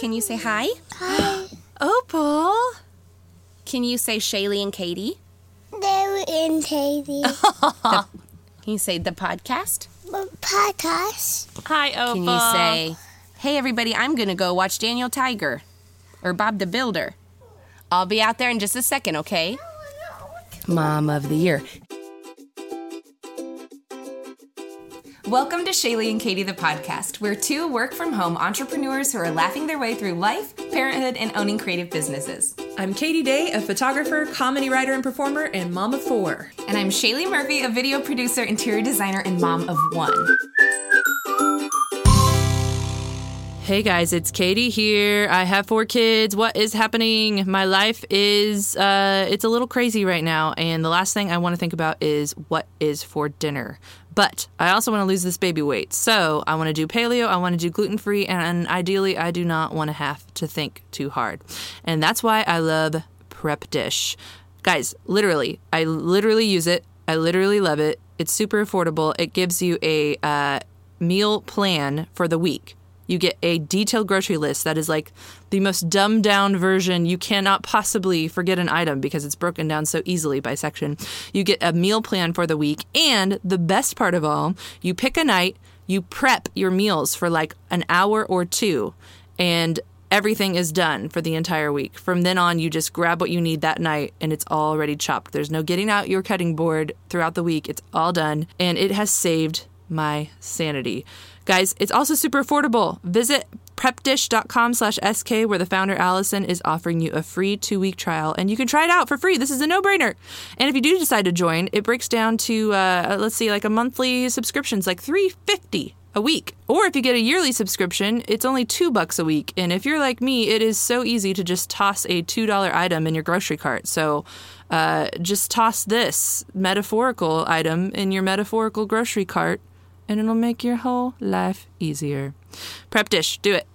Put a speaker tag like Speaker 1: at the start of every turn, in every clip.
Speaker 1: Can you say hi?
Speaker 2: Hi.
Speaker 1: Oh, Opal. Can you say Shaylee and Katie?
Speaker 2: There in Katie.
Speaker 1: Can you say the podcast?
Speaker 2: Podcast.
Speaker 3: Hi, Opal.
Speaker 1: Can you say, hey, everybody, I'm going to go watch Daniel Tiger or Bob the Builder? I'll be out there in just a second, okay? Mom of the Year. Welcome to Shaylee and Katie, the podcast. We're two work from home entrepreneurs who are laughing their way through life, parenthood, and owning creative businesses.
Speaker 3: I'm Katie Day, a photographer, comedy writer, and performer, and mom of four.
Speaker 1: And I'm Shaylee Murphy, a video producer, interior designer, and mom of one.
Speaker 3: Hey guys, it's Katie here. I have four kids. What is happening? My life is uh it's a little crazy right now and the last thing I want to think about is what is for dinner. But I also want to lose this baby weight. So, I want to do paleo, I want to do gluten-free and ideally I do not want to have to think too hard. And that's why I love Prep Dish. Guys, literally, I literally use it. I literally love it. It's super affordable. It gives you a uh, meal plan for the week you get a detailed grocery list that is like the most dumbed down version. You cannot possibly forget an item because it's broken down so easily by section. You get a meal plan for the week. And the best part of all, you pick a night, you prep your meals for like an hour or two, and everything is done for the entire week. From then on, you just grab what you need that night and it's already chopped. There's no getting out your cutting board throughout the week. It's all done. And it has saved my sanity. Guys, it's also super affordable. Visit prepdish.com slash sk where the founder allison is offering you a free two-week trial and you can try it out for free. This is a no-brainer. And if you do decide to join it breaks down to uh, let's see like a monthly subscription's like 350 a week. Or if you get a yearly subscription it's only two bucks a week. And if you're like me it is so easy to just toss a two dollar item in your grocery cart. So uh, just toss this metaphorical item in your metaphorical grocery cart and it'll make your whole life easier. Prep Dish, do it.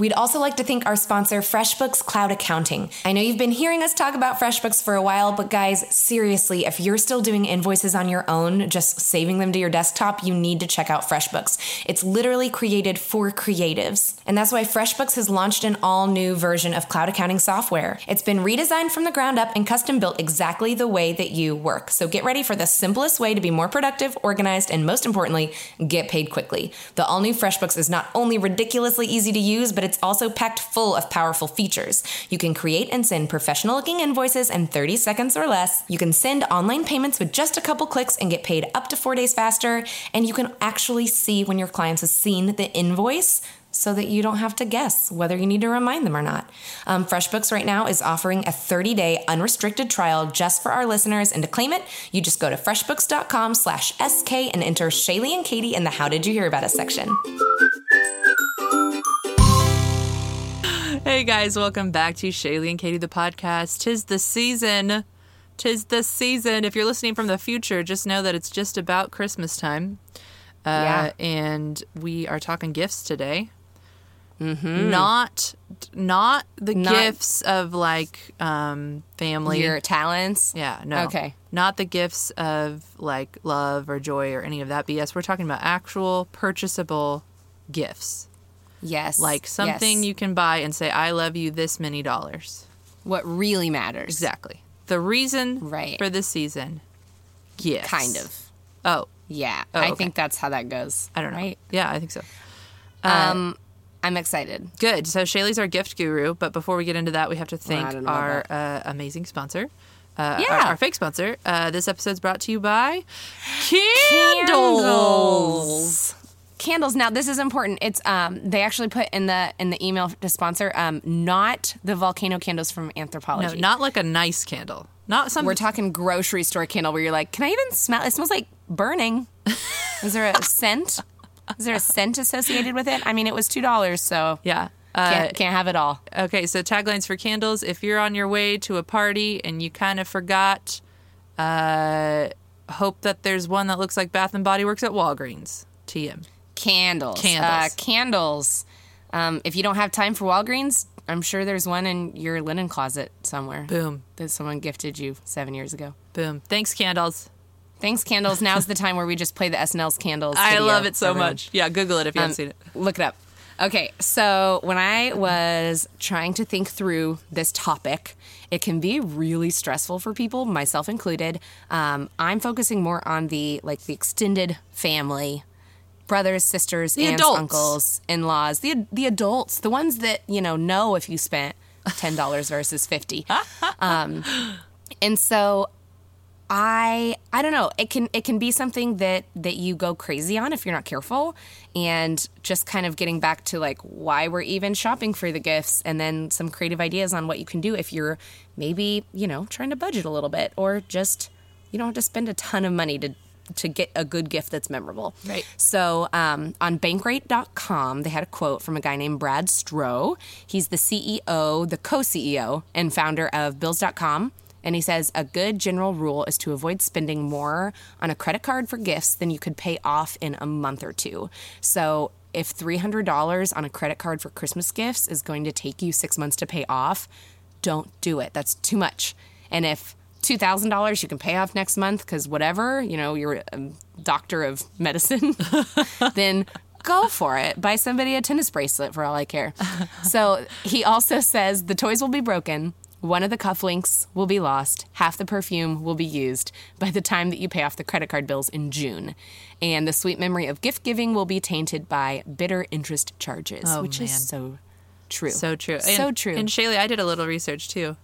Speaker 1: We'd also like to thank our sponsor, FreshBooks Cloud Accounting. I know you've been hearing us talk about FreshBooks for a while, but guys, seriously, if you're still doing invoices on your own, just saving them to your desktop, you need to check out FreshBooks. It's literally created for creatives. And that's why FreshBooks has launched an all new version of cloud accounting software. It's been redesigned from the ground up and custom built exactly the way that you work. So get ready for the simplest way to be more productive, organized, and most importantly, get paid quickly. The all new FreshBooks is not only ridiculously easy to use, but it's also packed full of powerful features. You can create and send professional looking invoices in 30 seconds or less. You can send online payments with just a couple clicks and get paid up to four days faster. And you can actually see when your clients have seen the invoice so that you don't have to guess whether you need to remind them or not. Um, FreshBooks right now is offering a 30-day unrestricted trial just for our listeners, and to claim it, you just go to freshbooks.com/sk and enter Shaylee and Katie in the "How did you hear about us?" section.
Speaker 3: Hey guys, welcome back to Shaylee and Katie the podcast. Tis the season. Tis the season. If you're listening from the future, just know that it's just about Christmas time. Uh,
Speaker 1: Yeah.
Speaker 3: And we are talking gifts today. Mm-hmm. Not, not the
Speaker 1: Not-
Speaker 3: gifts of like um, family.
Speaker 1: Your talents.
Speaker 3: Yeah, no.
Speaker 1: Okay.
Speaker 3: Not the gifts of like love or joy or any of that BS. We're talking about actual purchasable gifts.
Speaker 1: Yes.
Speaker 3: Like something
Speaker 1: Yes.
Speaker 3: you can buy and say, I love you this many dollars.
Speaker 1: what really matters.
Speaker 3: Exactly. The reason
Speaker 1: Right.
Speaker 3: for the season, gifts.
Speaker 1: Kind of.
Speaker 3: Oh,
Speaker 1: Yeah.
Speaker 3: Oh,
Speaker 1: I
Speaker 3: okay.
Speaker 1: think that's how that goes.
Speaker 3: I don't know.
Speaker 1: Right.
Speaker 3: Yeah, I think so. Uh,
Speaker 1: Um, I'm excited.
Speaker 3: Good. So Shaylee's our gift guru, but before we get into that, we have to thank
Speaker 1: I
Speaker 3: our uh, amazing sponsor. Uh,
Speaker 1: Yeah.
Speaker 3: our, our fake sponsor. Uh, this episode's brought to you by
Speaker 1: Candles. Candles. Now this is important. It's um they actually put in the in the email to sponsor um not the volcano candles from
Speaker 3: No,
Speaker 1: Anthropologie.
Speaker 3: not like a nice candle. Not some.
Speaker 1: We're talking grocery store candle where you're like, can I even smell? It smells like burning. Is there a scent? Is there a scent associated with it? I mean, it was two dollars, so
Speaker 3: yeah. Uh,
Speaker 1: can't, can't have it all.
Speaker 3: Okay, so taglines for candles. If you're on your way to a party and you kind of forgot, uh, hope that there's one that looks like Bath and Body Works at Walgreens. TM.
Speaker 1: Candles.
Speaker 3: Candles.
Speaker 1: Uh, candles. Um, if you don't have time for Walgreens, I'm sure there's one in your linen closet somewhere
Speaker 3: Boom,
Speaker 1: that someone gifted you seven years ago.
Speaker 3: boom. Thanks, candles.
Speaker 1: Thanks, candles. Now's the time where we just play the SNL's candles.
Speaker 3: I love it so
Speaker 1: everyone.
Speaker 3: much. Yeah, Google it if you
Speaker 1: Um,
Speaker 3: haven't seen it.
Speaker 1: Look it up. Okay, so when I was trying to think through this topic, it can be really stressful for people, myself included. Um, I'm focusing more on the like the extended family, brothers, sisters, aunts,
Speaker 3: adults.
Speaker 1: uncles, in-laws, the the adults, the ones that you know know if you spent ten dollars versus fifty. Um, and so I I don't know. It can it can be something that that you go crazy on if you're not careful, and just kind of getting back to like why we're even shopping for the gifts, and then some creative ideas on what you can do if you're maybe you know trying to budget a little bit, or just you don't have to spend a ton of money to to get a good gift that's memorable.
Speaker 3: Right.
Speaker 1: So um, on Bankrate.com, they had a quote from a guy named Brad Stroh. He's the CEO, the co-CEO, and founder of Bills.com. And he says a good general rule is to avoid spending more on a credit card for gifts than you could pay off in a month or two. So if $300 on a credit card for Christmas gifts is going to take you six months to pay off, don't do it. That's too much. And if $2,000 you can pay off next month because whatever, you know, you're a doctor of medicine, then go for it. Buy somebody a tennis bracelet for all I care. So he also says the toys will be broken. One of the cufflinks will be lost. Half the perfume will be used by the time that you pay off the credit card bills in June. And the sweet memory of gift giving will be tainted by bitter interest charges,
Speaker 3: Oh,
Speaker 1: which
Speaker 3: man.
Speaker 1: is so true.
Speaker 3: So true.
Speaker 1: So
Speaker 3: And-
Speaker 1: true.
Speaker 3: And Shaylee, I did a little research too.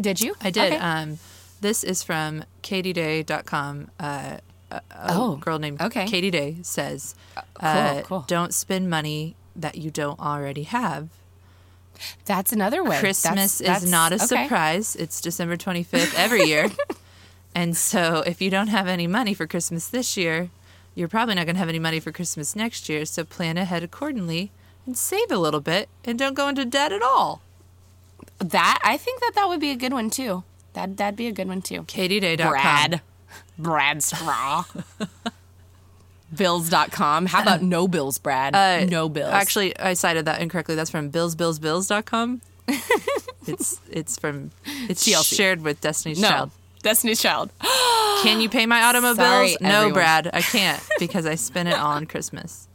Speaker 1: Did you?
Speaker 3: I did.
Speaker 1: Okay.
Speaker 3: Um, this is from katieday.com. Uh, a, a
Speaker 1: Oh,
Speaker 3: girl named
Speaker 1: okay.
Speaker 3: Katie Day says, uh,
Speaker 1: cool.
Speaker 3: "Don't spend money that you don't already have.
Speaker 1: That's another way.
Speaker 3: Christmas
Speaker 1: That's-
Speaker 3: is not a
Speaker 1: okay.
Speaker 3: surprise. It's December 25th every year. and so if you don't have any money for Christmas this year, you're probably not going to have any money for Christmas next year. So plan ahead accordingly and save a little bit and don't go into debt at all.
Speaker 1: That I think that that would be a good one too. That that'd be a good one too.
Speaker 3: katieday.com.
Speaker 1: Brad, Brad Stroh. Bills.com. How about no bills, Brad?
Speaker 3: Uh,
Speaker 1: no bills.
Speaker 3: Actually, I cited that incorrectly. That's from billsbillsbills.com. it's it's from it's
Speaker 1: TLC.
Speaker 3: shared with Destiny's
Speaker 1: no.
Speaker 3: Child.
Speaker 1: Destiny's Child.
Speaker 3: Can you pay my automobiles?
Speaker 1: Sorry,
Speaker 3: no,
Speaker 1: everyone.
Speaker 3: Brad, I can't because I spent it all on Christmas.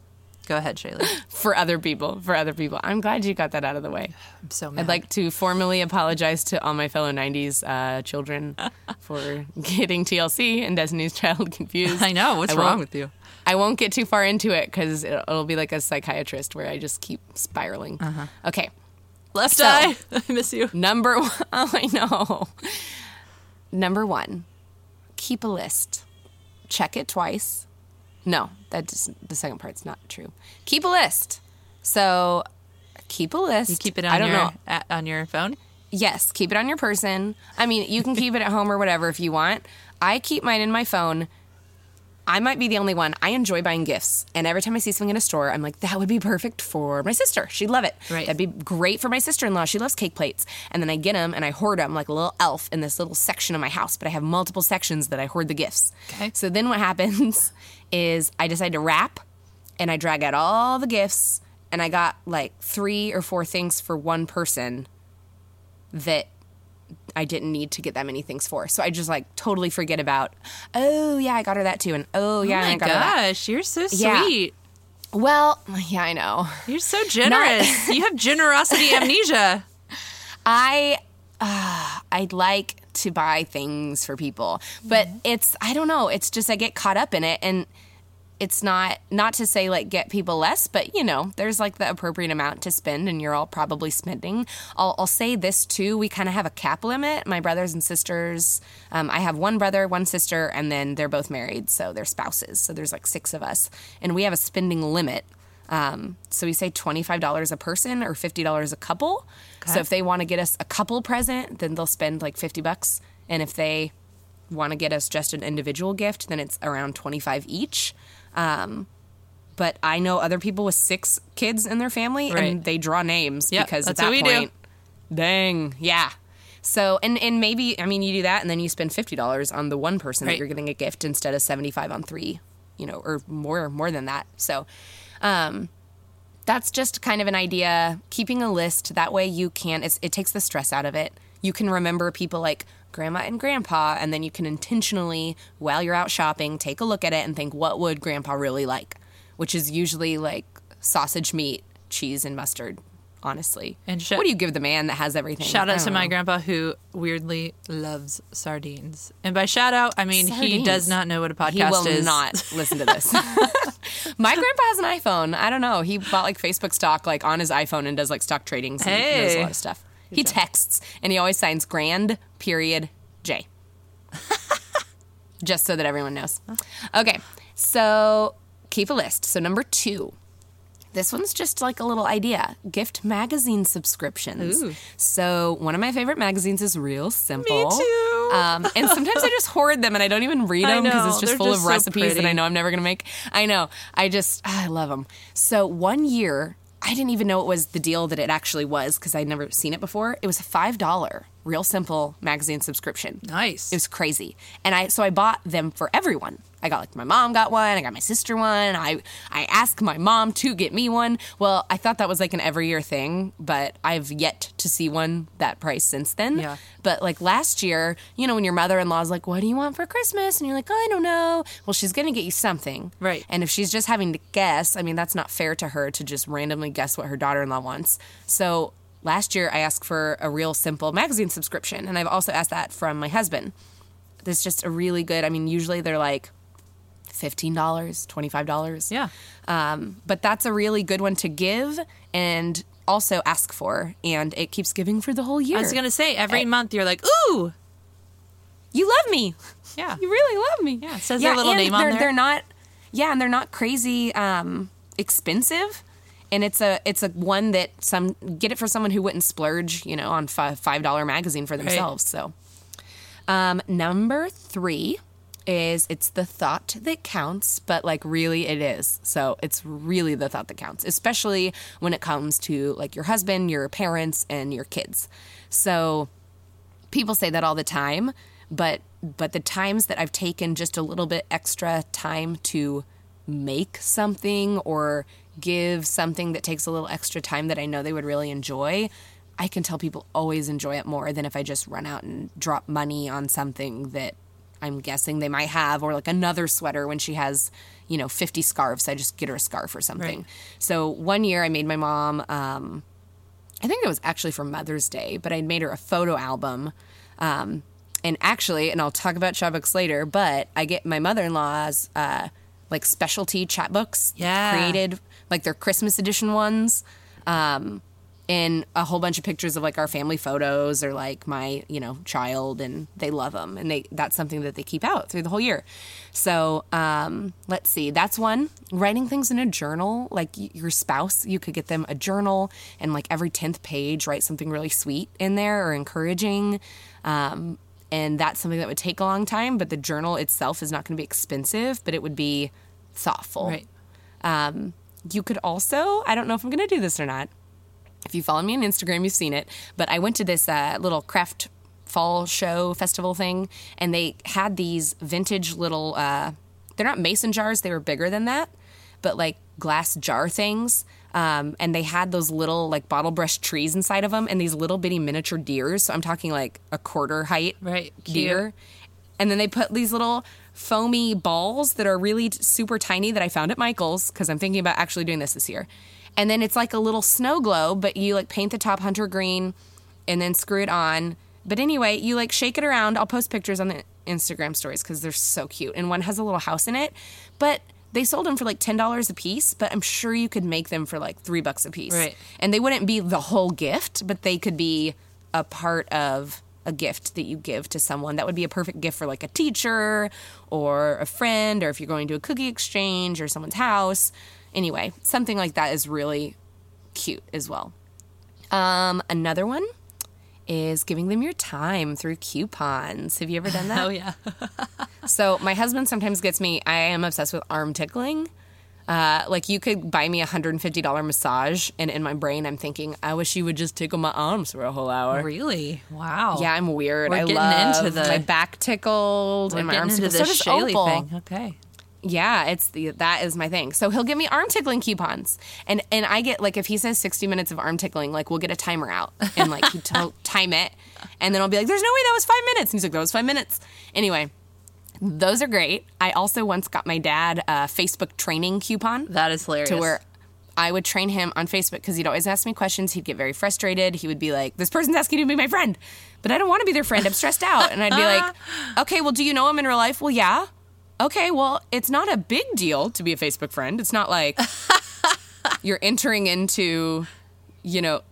Speaker 3: Go ahead, Shaylee.
Speaker 1: for other people. For other people. I'm glad you got that out of the way.
Speaker 3: I'm so mad.
Speaker 1: I'd like to formally apologize to all my fellow 90s uh, children for getting TLC and Destiny's Child confused.
Speaker 3: I know. What's
Speaker 1: I
Speaker 3: wrong with you?
Speaker 1: I won't get too far into it because it'll, it'll be like a psychiatrist where I just keep spiraling.
Speaker 3: Uh-huh.
Speaker 1: Okay.
Speaker 3: Left
Speaker 1: So-
Speaker 3: eye. I miss you.
Speaker 1: Number one, oh, I know. Number one, keep a list. Check it twice. No, that's the second part's not true. Keep a list. So keep a list.
Speaker 3: You keep it on
Speaker 1: I don't
Speaker 3: your
Speaker 1: know.
Speaker 3: at, on your phone.
Speaker 1: Yes, keep it on your person. I mean, you can keep it at home or whatever if you want. I keep mine in my phone. I might be the only one. I enjoy buying gifts. And every time I see something in a store, I'm like, that would be perfect for my sister. She'd love it.
Speaker 3: Right.
Speaker 1: That'd be great for my sister in law. She loves cake plates. And then I get them and I hoard them like a little elf in this little section of my house. But I have multiple sections that I hoard the gifts.
Speaker 3: Okay.
Speaker 1: So then what happens is I decide to wrap and I drag out all the gifts. And I got like three or four things for one person that I didn't need to get that many things for. So I just like totally forget about, oh yeah, I got her that too. And oh yeah,
Speaker 3: oh my
Speaker 1: I got her that.
Speaker 3: gosh, you're so
Speaker 1: Yeah.
Speaker 3: sweet.
Speaker 1: Well, yeah, I know.
Speaker 3: You're so generous. you have generosity amnesia.
Speaker 1: I uh, I like to buy things for people, but it's I don't know. It's just I get caught up in it, and it's not not to say like get people less, but you know, there's like the appropriate amount to spend, and you're all probably spending. I'll, I'll say this too: we kind of have a cap limit. My brothers and sisters. Um, I have one brother, one sister, and then they're both married, so they're spouses. So there's like six of us, and we have a spending limit. Um, so we say $25 a person or $50 a couple. So if they want to get us a couple present, then they'll spend like 50 bucks. And if they want to get us just an individual gift, then it's around 25 each. Um, but I know other people with six kids in their family
Speaker 3: Right.
Speaker 1: and they draw names
Speaker 3: Yep,
Speaker 1: because
Speaker 3: that's
Speaker 1: at that
Speaker 3: what we do.
Speaker 1: point, dang, yeah. So and and maybe I mean you do that and then you spend fifty dollars on the one person that you're getting a gift instead of seventy five on three, you know, or more more than that. So um, that's just kind of an idea. Keeping a list that way you can. It takes the stress out of it. You can remember people like grandma and grandpa, and then you can intentionally, while you're out shopping, take a look at it and think, what would grandpa really like? Which is usually like sausage meat cheese and mustard. Honestly,
Speaker 3: And sh-
Speaker 1: what do you give the man that has everything?
Speaker 3: Shout out to
Speaker 1: don't
Speaker 3: my grandpa who weirdly loves sardines. And by shout out, I mean he does not know what a podcast is.
Speaker 1: He will
Speaker 3: is.
Speaker 1: not listen to this. My grandpa has an iPhone. I don't know. He bought like Facebook stock like on his iPhone and does like stock tradings and knows a lot of stuff. He texts and he always signs grand period J. Just so that everyone knows. Okay. So keep a list. So number 2. This one's just like a little idea. Gift magazine subscriptions.
Speaker 3: Ooh.
Speaker 1: So one of my favorite magazines is Real Simple.
Speaker 3: Me too.
Speaker 1: Um, and sometimes I just hoard them and I don't even read them because it's just
Speaker 3: they're
Speaker 1: full
Speaker 3: just
Speaker 1: of
Speaker 3: so
Speaker 1: recipes that I know I'm never gonna make. I know. I just ah, I love them. So one year I didn't even know it was the deal that it actually was because I'd never seen it before. It was a five dollar Real Simple magazine subscription.
Speaker 3: Nice.
Speaker 1: It was crazy. And I so I bought them for everyone. I got like my mom got one, I got my sister one. I I asked my mom to get me one. Well, I thought that was like an every year thing, but I've yet to see one that price since then.
Speaker 3: Yeah.
Speaker 1: But like last year, you know, when your mother-in-law's like, "What do you want for Christmas?" and you're like, oh, "I don't know." Well, she's going to get you something.
Speaker 3: Right.
Speaker 1: And if she's just having to guess, I mean, that's not fair to her to just randomly guess what her daughter-in-law wants. So, last year I asked for a real simple magazine subscription, and I've also asked that from my husband. That's just a really good. I mean, usually they're like $15, $25.
Speaker 3: yeah.
Speaker 1: Um, but that's a really good one to give and also ask for, and it keeps giving for the whole year.
Speaker 3: I was gonna say every
Speaker 1: Eh.
Speaker 3: month you're like, ooh,
Speaker 1: you love me.
Speaker 3: yeah.
Speaker 1: You really love me.
Speaker 3: Yeah, it says their little name on there.
Speaker 1: They're not. Yeah, and they're not crazy um, expensive. And it's a it's a one that some get it for someone who wouldn't splurge, you know, on five dollar magazine for themselves. So, um, number three is it's the thought that counts, but like really it is. So it's really the thought that counts, especially when it comes to like your husband, your parents, and your kids. So people say that all the time but but the times that i've taken just a little bit extra time to make something or give something that takes a little extra time that i know they would really enjoy i can tell people always enjoy it more than if i just run out and drop money on something that i'm guessing they might have or like another sweater when she has you know 50 scarves i just get her a scarf or something
Speaker 3: Right.
Speaker 1: so one year i made my mom um, I think it was actually for Mother's Day, but I made her a photo album. Um, and actually, and I'll talk about chatbooks later, but I get my mother in law's uh, like specialty chatbooks
Speaker 3: Yeah.
Speaker 1: created, like their Christmas edition ones. Um, and a whole bunch of pictures of like our family photos or like my you know child and they love them and they that's something that they keep out through the whole year so um let's see that's one writing things in a journal like your spouse you could get them a journal and like every 10th page write something really sweet in there or encouraging um and that's something that would take a long time but the journal itself is not going to be expensive but it would be thoughtful
Speaker 3: Right.
Speaker 1: um, you could also, I don't know if I'm going to do this or not. If you follow me on Instagram, you've seen it. But I went to this uh, little craft fall show festival thing, and they had these vintage little, uh, they're not mason jars, they were bigger than that, but like glass jar things. Um, and they had those little like bottle brush trees inside of them and these little bitty miniature deers. So I'm talking like a quarter height
Speaker 3: Right. Cute.
Speaker 1: deer. And then they put these little foamy balls that are really super tiny that I found at Michael's because I'm thinking about actually doing this this year. And then it's like a little snow globe, but you like paint the top hunter green and then screw it on. But anyway, you like shake it around. I'll post pictures on the Instagram stories because they're so cute. And one has a little house in it. But they sold them for like $10 a piece, but I'm sure you could make them for like three bucks a piece.
Speaker 3: Right.
Speaker 1: And they wouldn't be the whole gift, but they could be a part of a gift that you give to someone. That would be a perfect gift for like a teacher or a friend, or if you're going to a cookie exchange or someone's house. Anyway, something like that is really cute as well. Um, another one is giving them your time through coupons. Have you ever done that?
Speaker 3: Oh yeah.
Speaker 1: So my husband sometimes gets me. I am obsessed with arm tickling. Uh, like you could buy me a hundred and fifty dollar massage, and in my brain I'm thinking, I wish you would just tickle my arms for a whole hour.
Speaker 3: really? Wow.
Speaker 1: Yeah, I'm weird.
Speaker 3: We're
Speaker 1: I
Speaker 3: getting
Speaker 1: love
Speaker 3: into the-
Speaker 1: my back tickled and my arms
Speaker 3: into
Speaker 1: tickled. So does
Speaker 3: Shaylee
Speaker 1: Opal.
Speaker 3: thing. Okay.
Speaker 1: Yeah, it's the that is my thing. So he'll give me arm tickling coupons, and and I get like if he says sixty minutes of arm tickling, like we'll get a timer out and like he to time it, and then I'll be like, "There's no way that was five minutes." And he's like, "That was five minutes." Anyway, those are great. I also once got my dad a Facebook training coupon
Speaker 3: That is hilarious.
Speaker 1: to where I would train him on Facebook because he'd always ask me questions. He'd get very frustrated. He would be like, "This person's asking you to be my friend, but I don't want to be their friend. I'm stressed out." And I'd be like, "Okay, well, do you know him in real life?" Well, yeah. Okay, well, it's not a big deal to be a Facebook friend. It's not like you're entering into, you know,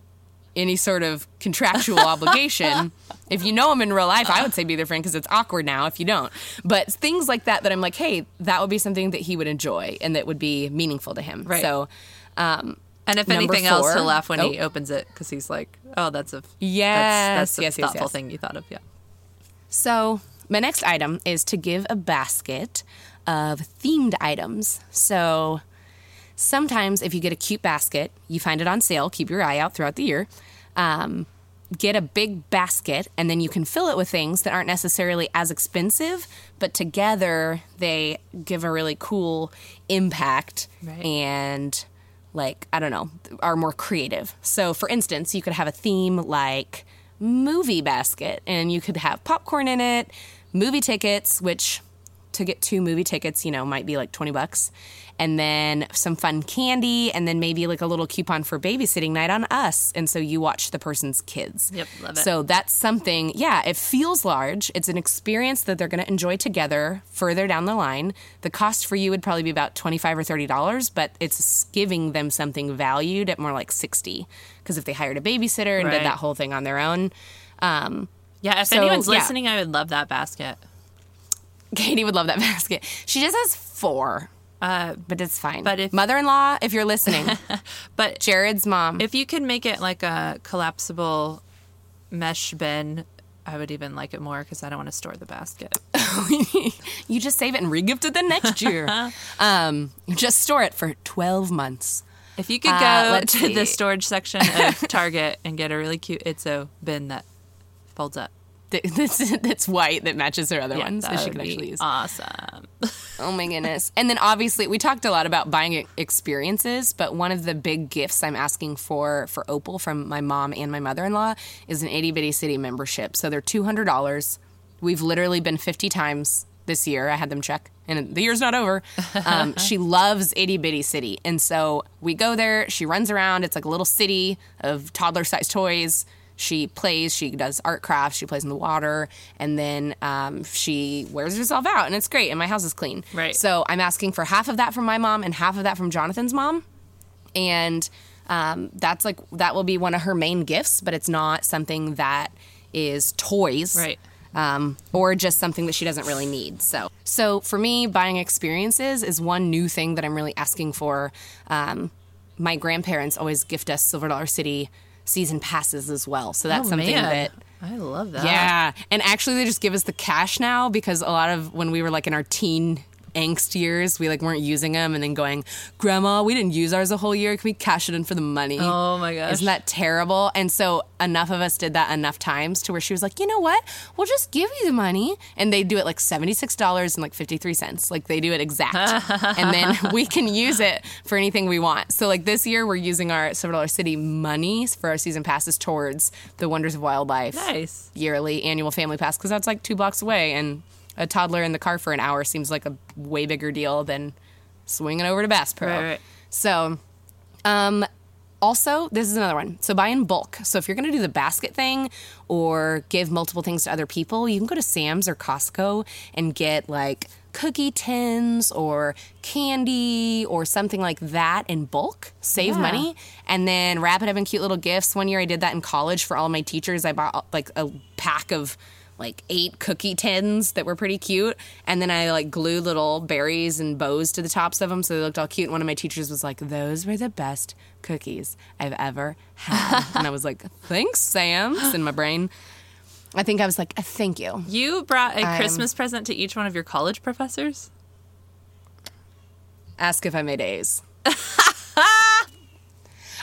Speaker 1: any sort of contractual obligation. If you know him in real life, I would say be their friend because it's awkward now if you don't. But things like that, that I'm like, hey, that would be something that he would enjoy and that would be meaningful to him.
Speaker 3: Right.
Speaker 1: So, um,
Speaker 3: And if anything else,
Speaker 1: four.
Speaker 3: he'll laugh when he
Speaker 1: Oh.
Speaker 3: opens it because he's like, "Oh, that's a
Speaker 1: Yes,
Speaker 3: that's, that's a
Speaker 1: yes, yes,
Speaker 3: thoughtful
Speaker 1: yes.
Speaker 3: thing you thought of." Yeah.
Speaker 1: So, my next item is to give a basket of themed items. So, sometimes if you get a cute basket, you find it on sale, keep your eye out throughout the year. Um, get a big basket, and then you can fill it with things that aren't necessarily as expensive, but together they give a really cool impact
Speaker 3: Right.
Speaker 1: and like I don't know, are more creative. So for instance, you could have a theme like movie basket and you could have popcorn in it, movie tickets, which to get two movie tickets, you know, might be like 20 bucks. And then some fun candy and then maybe like a little coupon for babysitting night on us. And so you watch the person's kids.
Speaker 3: Yep, love it.
Speaker 1: So that's something, yeah, it feels large. It's an experience that they're going to enjoy together further down the line. The cost for you would probably be about 25 or $30, but it's giving them something valued at more like 60 because if they hired a babysitter and
Speaker 3: Right.
Speaker 1: did that whole thing on their own, um,
Speaker 3: Yeah. If
Speaker 1: So,
Speaker 3: anyone's
Speaker 1: yeah.
Speaker 3: listening, I would love that basket.
Speaker 1: Katie would love that basket. She just has four. Uh, but it's fine.
Speaker 3: but if-
Speaker 1: mother-in-law, if you're listening,
Speaker 3: But
Speaker 1: Jared's mom,
Speaker 3: if you could make it like a collapsible mesh bin, I would even like it more because I don't want to store the basket.
Speaker 1: you just save it and regift it the next year. um, just store it for 12 months.
Speaker 3: If you could
Speaker 1: Uh,
Speaker 3: go
Speaker 1: let's
Speaker 3: to
Speaker 1: see.
Speaker 3: the storage section of Target and get a really cute Itzo bin that folds up,
Speaker 1: Th- That's, that's white that matches her other
Speaker 3: yeah,
Speaker 1: ones that, she
Speaker 3: would be
Speaker 1: actually use.
Speaker 3: awesome.
Speaker 1: Oh my goodness. And then obviously we talked a lot about buying experiences, but one of the big gifts I'm asking for for Opal from my mom and my mother-in-law is an itty bitty city membership. So they're $200. We've literally been 50 times this year. I had them check and the year's not over. Um, she loves itty bitty city. And so we go there, she runs around. It's like a little city of toddler sized toys she plays she does art crafts she plays in the water and then um, she wears herself out and it's great and my house is clean
Speaker 3: Right.
Speaker 1: so i'm asking for half of that from my mom and half of that from jonathan's mom and um, that's like that will be one of her main gifts but it's not something that is toys
Speaker 3: Right.
Speaker 1: um, or just something that she doesn't really need. So, so for me, buying experiences is one new thing that I'm really asking for. Um, my grandparents always gift us Silver Dollar City season passes as well, so that's
Speaker 3: Oh,
Speaker 1: something
Speaker 3: man.
Speaker 1: that.
Speaker 3: I love that.
Speaker 1: Yeah, and actually, they just give us the cash now because a lot of when we were like in our teen angst years, we like weren't using them, and then going, "Grandma, we didn't use ours a whole year. Can we cash it in for the money?"
Speaker 3: Oh my gosh.
Speaker 1: Isn't that terrible? And so enough of us did that enough times to where she was like, you know what? We'll just give you the money. And they do it like $76 and like 53 cents. Like they do it exact. and then we can use it for anything we want. So like this year we're using our Silver Dollar City money for our season passes towards the Wonders of Wildlife
Speaker 3: Nice.
Speaker 1: yearly annual family pass because that's like two blocks away. And a toddler in the car for an hour seems like a way bigger deal than swinging over to Bass Pro.
Speaker 3: Right, right.
Speaker 1: So, um, also, this is another one. So, buy in bulk. So, if you're going to do the basket thing or give multiple things to other people, you can go to Sam's or Costco and get like cookie tins or candy or something like that in bulk. Save
Speaker 3: Yeah.
Speaker 1: money and then wrap it up in cute little gifts. One year I did that in college for all my teachers. I bought like a pack of like eight cookie tins that were pretty cute. And then I like glued little berries and bows to the tops of them so they looked all cute. And one of my teachers was like, Those were the best cookies I've ever had. and I was like, Thanks, Sam. In my brain. I think I was like, Thank you.
Speaker 3: You brought a
Speaker 1: I'm-
Speaker 3: Christmas present to each one of your college professors?
Speaker 1: Ask if I made A's.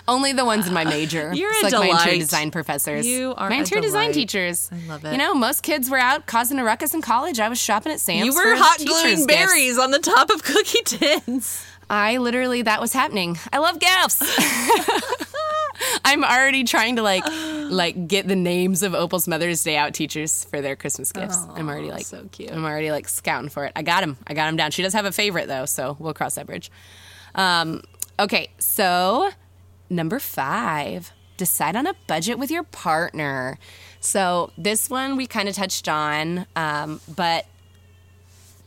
Speaker 1: Only the ones in my major.
Speaker 3: You're
Speaker 1: it's
Speaker 3: a
Speaker 1: like my interior design professors.
Speaker 3: You are
Speaker 1: my interior design teachers.
Speaker 3: I love it.
Speaker 1: You know, most kids were out causing a ruckus in college. I was shopping at Sam's.
Speaker 3: You were hot gluing
Speaker 1: gifts.
Speaker 3: berries on the top of cookie tins.
Speaker 1: I literally that was happening. I love gifts. I'm already trying to like like get the names of Opal's Mother's Day out teachers for their Christmas gifts. I'm already like
Speaker 3: so cute.
Speaker 1: I'm already like scouting for it. I got him. I got him down. She does have a favorite though, so we'll cross that bridge. Um, Okay, so number five, decide on a budget with your partner. So this one we kind of touched on, um, but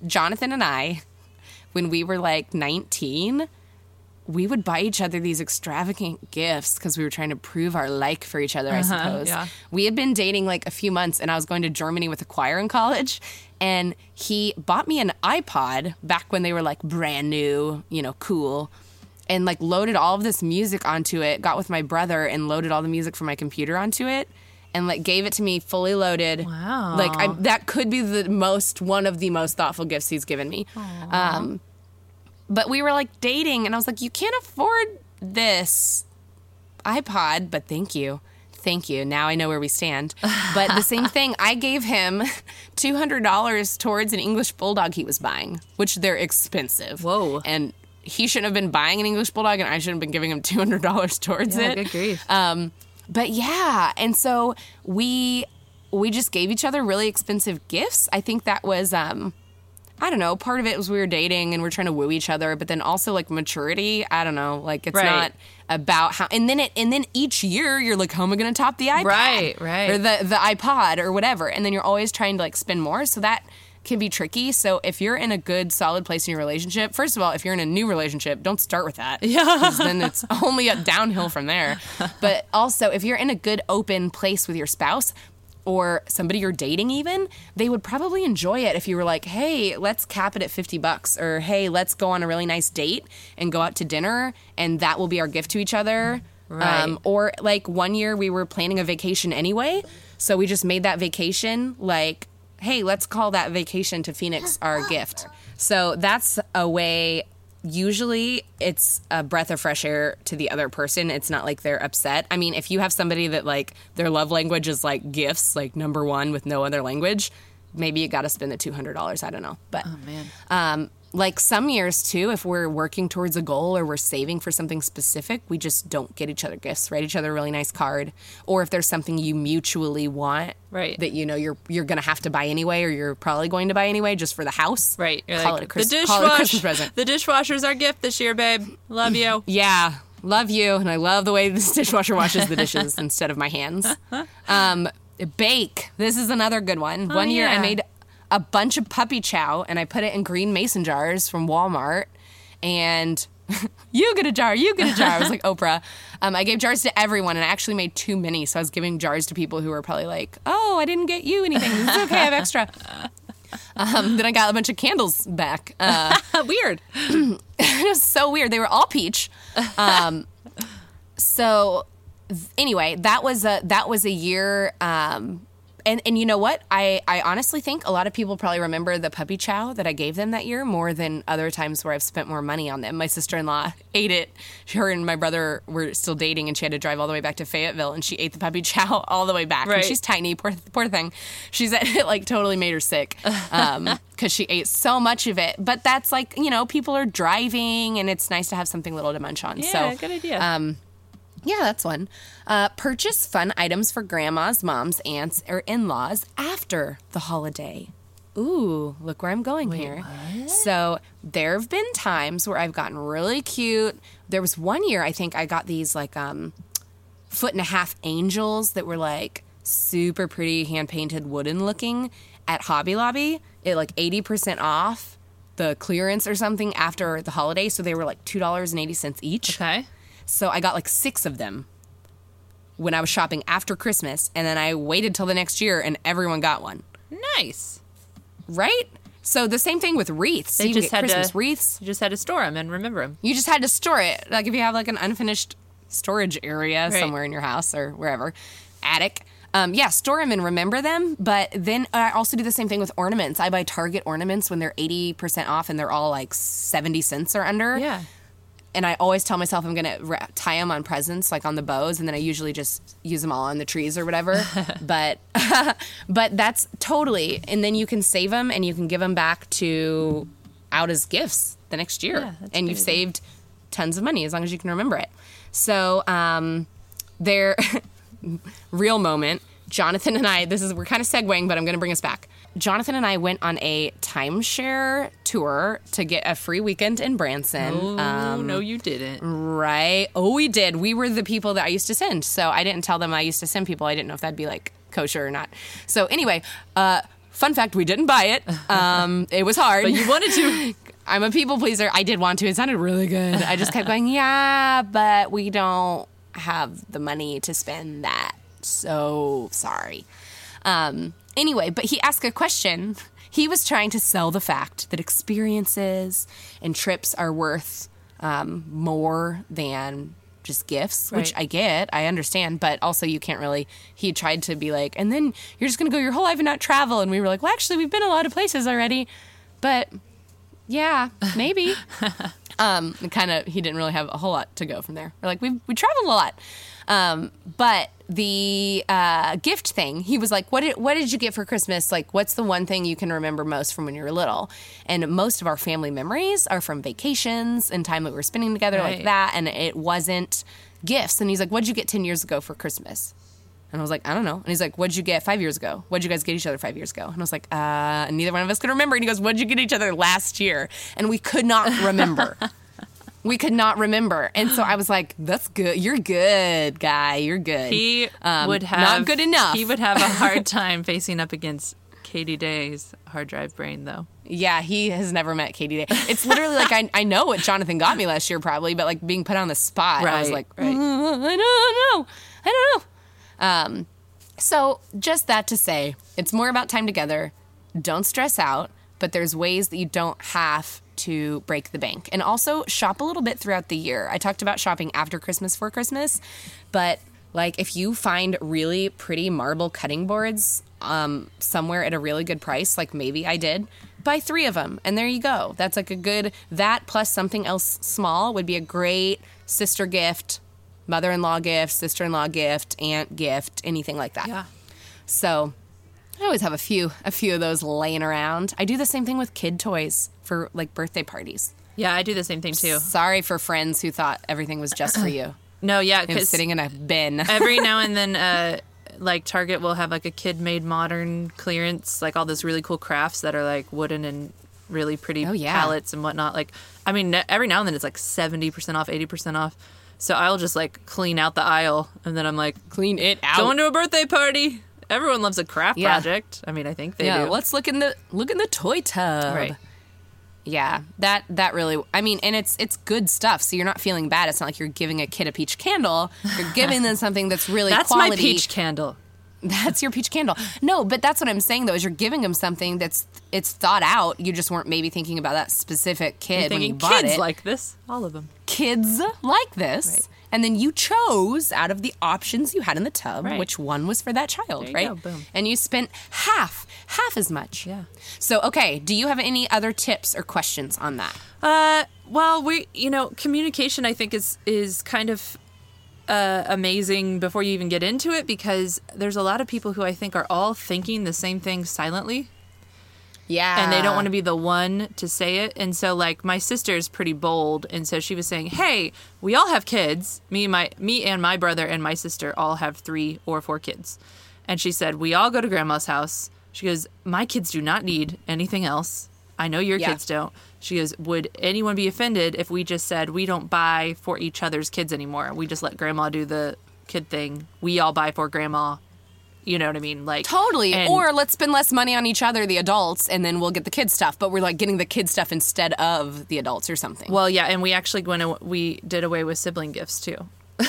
Speaker 1: Jonathan and I, when we were like 19, we would buy each other these extravagant gifts because we were trying to prove our like for each other, I suppose.
Speaker 3: yeah.
Speaker 1: We had been dating like a few months and I was going to Germany with a choir in college. And he bought me an iPod back when they were like brand new, you know, cool. And like loaded all of this music onto it, got with my brother and loaded all the music from my computer onto it. And like gave it to me fully loaded.
Speaker 3: Wow.
Speaker 1: Like I, that could be the most one of the most thoughtful gifts he's given me. Um, but we were like dating, and I was like, you can't afford this iPod, but thank you. Thank you. Now I know where we stand. But the same thing, I gave him $200 towards an English bulldog he was buying, which they're expensive.
Speaker 3: Whoa.
Speaker 1: And he shouldn't have been buying an English bulldog, and I shouldn't have been giving him $200 towards
Speaker 3: Yeah,
Speaker 1: it.
Speaker 3: good grief.
Speaker 1: Um, but yeah, and so we we just gave each other really expensive gifts. I think that was um I don't know, part of it was we were dating and we're trying to woo each other, but then also like maturity, I don't know, like it's
Speaker 3: Right.
Speaker 1: not about how and then it and then each year you're like how am I going to top the iPad?
Speaker 3: Right, right.
Speaker 1: Or the the iPod or whatever and then you're always trying to like spend more, so that can be tricky. So if you're in a good solid place in your relationship, first of all, if you're in a new relationship, don't start with that. Yeah. then it's only a downhill from there. But also if you're in a good open place with your spouse, or somebody you're dating even they would probably enjoy it if you were like hey let's cap it at 50 bucks or hey let's go on a really nice date and go out to dinner and that will be our gift to each other Um,
Speaker 3: Right.
Speaker 1: or like one year we were planning a vacation anyway so we just made that vacation like hey let's call that vacation to phoenix our gift. So that's a way usually it's a breath of fresh air to the other person. It's not like they're upset. I mean if you have somebody that like their love language is like gifts like number one with no other language maybe you got to spend the $200 i don't know but
Speaker 3: Oh, man.
Speaker 1: um, like some years too, if we're working towards a goal or we're saving for something specific, we just don't get each other gifts. Write each other a really nice card, or if there's something you mutually want,
Speaker 3: Right.
Speaker 1: That you know you're you're gonna have to buy anyway, or you're probably going to buy anyway, just for the house.
Speaker 3: Right. You're
Speaker 1: call
Speaker 3: like,
Speaker 1: it a
Speaker 3: the
Speaker 1: call it a. Christmas present.
Speaker 3: The dishwasher's our gift this year, babe. Love you.
Speaker 1: Yeah, love you, and I love the way this dishwasher washes the dishes instead of my hands. Um, bake. This is another good one. one year I made a bunch of puppy chow, and I put it in green mason jars from Walmart, and. you get a jar, you get a jar. I was like Oprah. Um, I gave jars to everyone, and I actually made too many, so I was giving jars to people who were probably like, "Oh, I didn't get you anything. It's okay, I have extra." Um, then I got a bunch of candles back. Uh,
Speaker 3: Weird.
Speaker 1: it was so weird. They were all peach. Um, so anyway, that was a that was a year. Um, and and you know what? I I honestly think a lot of people probably remember the puppy chow that I gave them that year more than other times where I've spent more money on them. My sister in law ate it. Her and my brother were still dating, and she had to drive all the way back to Fayetteville, and she ate the puppy chow all the way back. And she's tiny, poor poor thing. She said it like totally made her sick because she ate so much of it. But that's like you know people are driving, and it's nice to have something little to munch on.
Speaker 3: Yeah,
Speaker 1: so
Speaker 3: good idea.
Speaker 1: Um, yeah, that's one. Uh, purchase fun items for grandmas, moms, aunts, or in laws after the holiday. Ooh, look where I'm going here. So there have been times where I've gotten really cute. There was one year I think I got these like um foot and a half angels that were like super pretty hand painted wooden looking at Hobby Lobby at like 80% off the clearance or something after the holiday. So they were like $2.80 each.
Speaker 3: Okay.
Speaker 1: So I got like six of them when I was shopping after Christmas, and then I waited till the next year, and everyone got one.
Speaker 3: Nice.
Speaker 1: Right? So the same thing with wreaths.
Speaker 3: They
Speaker 1: you
Speaker 3: just had
Speaker 1: Christmas
Speaker 3: to
Speaker 1: wreaths.
Speaker 3: You just had to store them and remember them.
Speaker 1: You just had to store it. Like if you have like an unfinished storage area
Speaker 3: Right.
Speaker 1: somewhere in your house or wherever, attic. Um, yeah, store them and remember them. But then I also do the same thing with ornaments. I buy Target ornaments when they're eighty percent off and they're all like seventy cents or under.
Speaker 3: Yeah.
Speaker 1: And I always tell myself I'm gonna ra- tie them on presents, like on the bows, and then I usually just use them all on the trees or whatever. but but that's totally, and then you can save them and you can give them back to out as gifts the next year,
Speaker 3: Yeah,
Speaker 1: and you've
Speaker 3: idea.
Speaker 1: saved tons of money as long as you can remember it. So um, there, real moment. Jonathan and I, this is, we're kind of segueing, but I'm going to bring us back. Jonathan and I went on a timeshare tour to get a free weekend in Branson.
Speaker 3: Oh, no, you didn't.
Speaker 1: Right. Oh, we did. We were the people that I used to send. So I didn't tell them I used to send people. I didn't know if that'd be like kosher or not. So anyway, uh, fun fact, we didn't buy it. Um, it was hard.
Speaker 3: But you wanted to.
Speaker 1: I'm a people pleaser. I did want to. It sounded really good. I just kept going, yeah, but we don't have the money to spend that. So sorry. Um, anyway, but he asked a question. He was trying to sell the fact that experiences and trips are worth um, more than just gifts, which I get, I understand, but also you can't really. He tried to be like, and then you're just gonna go your whole life and not travel. And we were like, well, actually, we've been a lot of places already, but yeah, maybe. um, kind of, he didn't really have a whole lot to go from there. We're like, we we traveled a lot, um, but the uh, gift thing, he was like, what did what did you get for Christmas? Like, what's the one thing you can remember most from when you were little? And most of our family memories are from vacations and time that we were spending together like that, and it wasn't gifts. And he's like, what'd you get ten years ago for Christmas? And I was like, I don't know. And he's like, What'd you get five years ago? What'd you guys get each other five years ago? And I was like, uh, neither one of us could remember. And he goes, What'd you get each other last year? And we could not remember. we could not remember. And so I was like, That's good. You're good, guy. You're good.
Speaker 3: He
Speaker 1: Um,
Speaker 3: would have
Speaker 1: not good enough.
Speaker 3: He would have a hard time facing up against Katie Day's hard drive brain, though.
Speaker 1: Yeah, he has never met Katie Day. It's literally like I, I know what Jonathan got me last year, probably, but like being put on the spot, I was like,
Speaker 3: right.
Speaker 1: "Uh, I don't know, I don't know. Um, so just that to say, it's more about time together. Don't stress out, but there's ways that you don't have to break the bank, and also shop a little bit throughout the year. I talked about shopping after Christmas for Christmas, but like if you find really pretty marble cutting boards um, somewhere at a really good price, like maybe I did, buy three of them, and there you go. That's like a good that plus something else small would be a great sister gift, mother-in-law gift, sister-in-law gift, aunt gift, anything like that. Yeah. So I always have a few a few of those laying around. I do the same thing with kid toys for like birthday parties.
Speaker 3: Yeah, I do the same thing too.
Speaker 1: Sorry for friends who thought everything was just for you.
Speaker 3: No, yeah, because
Speaker 1: sitting in a bin.
Speaker 3: every now and then, uh, like Target will have like a kid made modern clearance, like all those really cool crafts that are like wooden and really pretty
Speaker 1: Oh, yeah.
Speaker 3: palettes and whatnot. Like, I mean, every now and then it's like 70% off, 80% off. So I'll just like clean out the aisle and then I'm like,
Speaker 1: Clean it out.
Speaker 3: going to a birthday party. Everyone loves a craft
Speaker 1: Yeah.
Speaker 3: project. I mean, I think they
Speaker 1: yeah,
Speaker 3: do.
Speaker 1: let's look in the look in the toy tub.
Speaker 3: Right.
Speaker 1: Yeah, that that really. I mean, and it's it's good stuff. So you're not feeling bad. It's not like you're giving a kid a peach candle. You're giving them something that's really
Speaker 3: That's
Speaker 1: quality.
Speaker 3: my peach candle.
Speaker 1: That's your peach candle. No, but that's what I'm saying though. Is you're giving them something that's it's thought out. You just weren't maybe thinking about that specific kid when you bought
Speaker 3: kids
Speaker 1: it.
Speaker 3: like this, all of them.
Speaker 1: kids like this.
Speaker 3: Right.
Speaker 1: And then you chose out of the options you had in the tub
Speaker 3: Right.
Speaker 1: which one was for that child, right?
Speaker 3: go, boom.
Speaker 1: And you spent half, half as much.
Speaker 3: Yeah.
Speaker 1: So, okay, do you have any other tips or questions on that?
Speaker 3: Uh, well, we, you know, communication I think is is kind of uh, amazing before you even get into it because there's a lot of people who I think are all thinking the same thing silently
Speaker 1: Yeah.
Speaker 3: and they don't want to be the one to say it. And so like my sister is pretty bold and so she was saying, "Hey, we all have kids. Me and my me and my brother and my sister all have 3 or 4 kids." And she said, "We all go to grandma's house." She goes, "My kids do not need anything else. I know your
Speaker 1: Yeah.
Speaker 3: kids don't." She goes, "Would anyone be offended if we just said we don't buy for each other's kids anymore? We just let grandma do the kid thing. We all buy for grandma." You know what I mean? Like
Speaker 1: Totally.
Speaker 3: and-
Speaker 1: or let's spend less money on each other, the adults, and then we'll get the kid stuff. But we're like getting the kid stuff instead of the adults or something.
Speaker 3: Well, yeah, and we actually went. aw- We did away with sibling gifts too.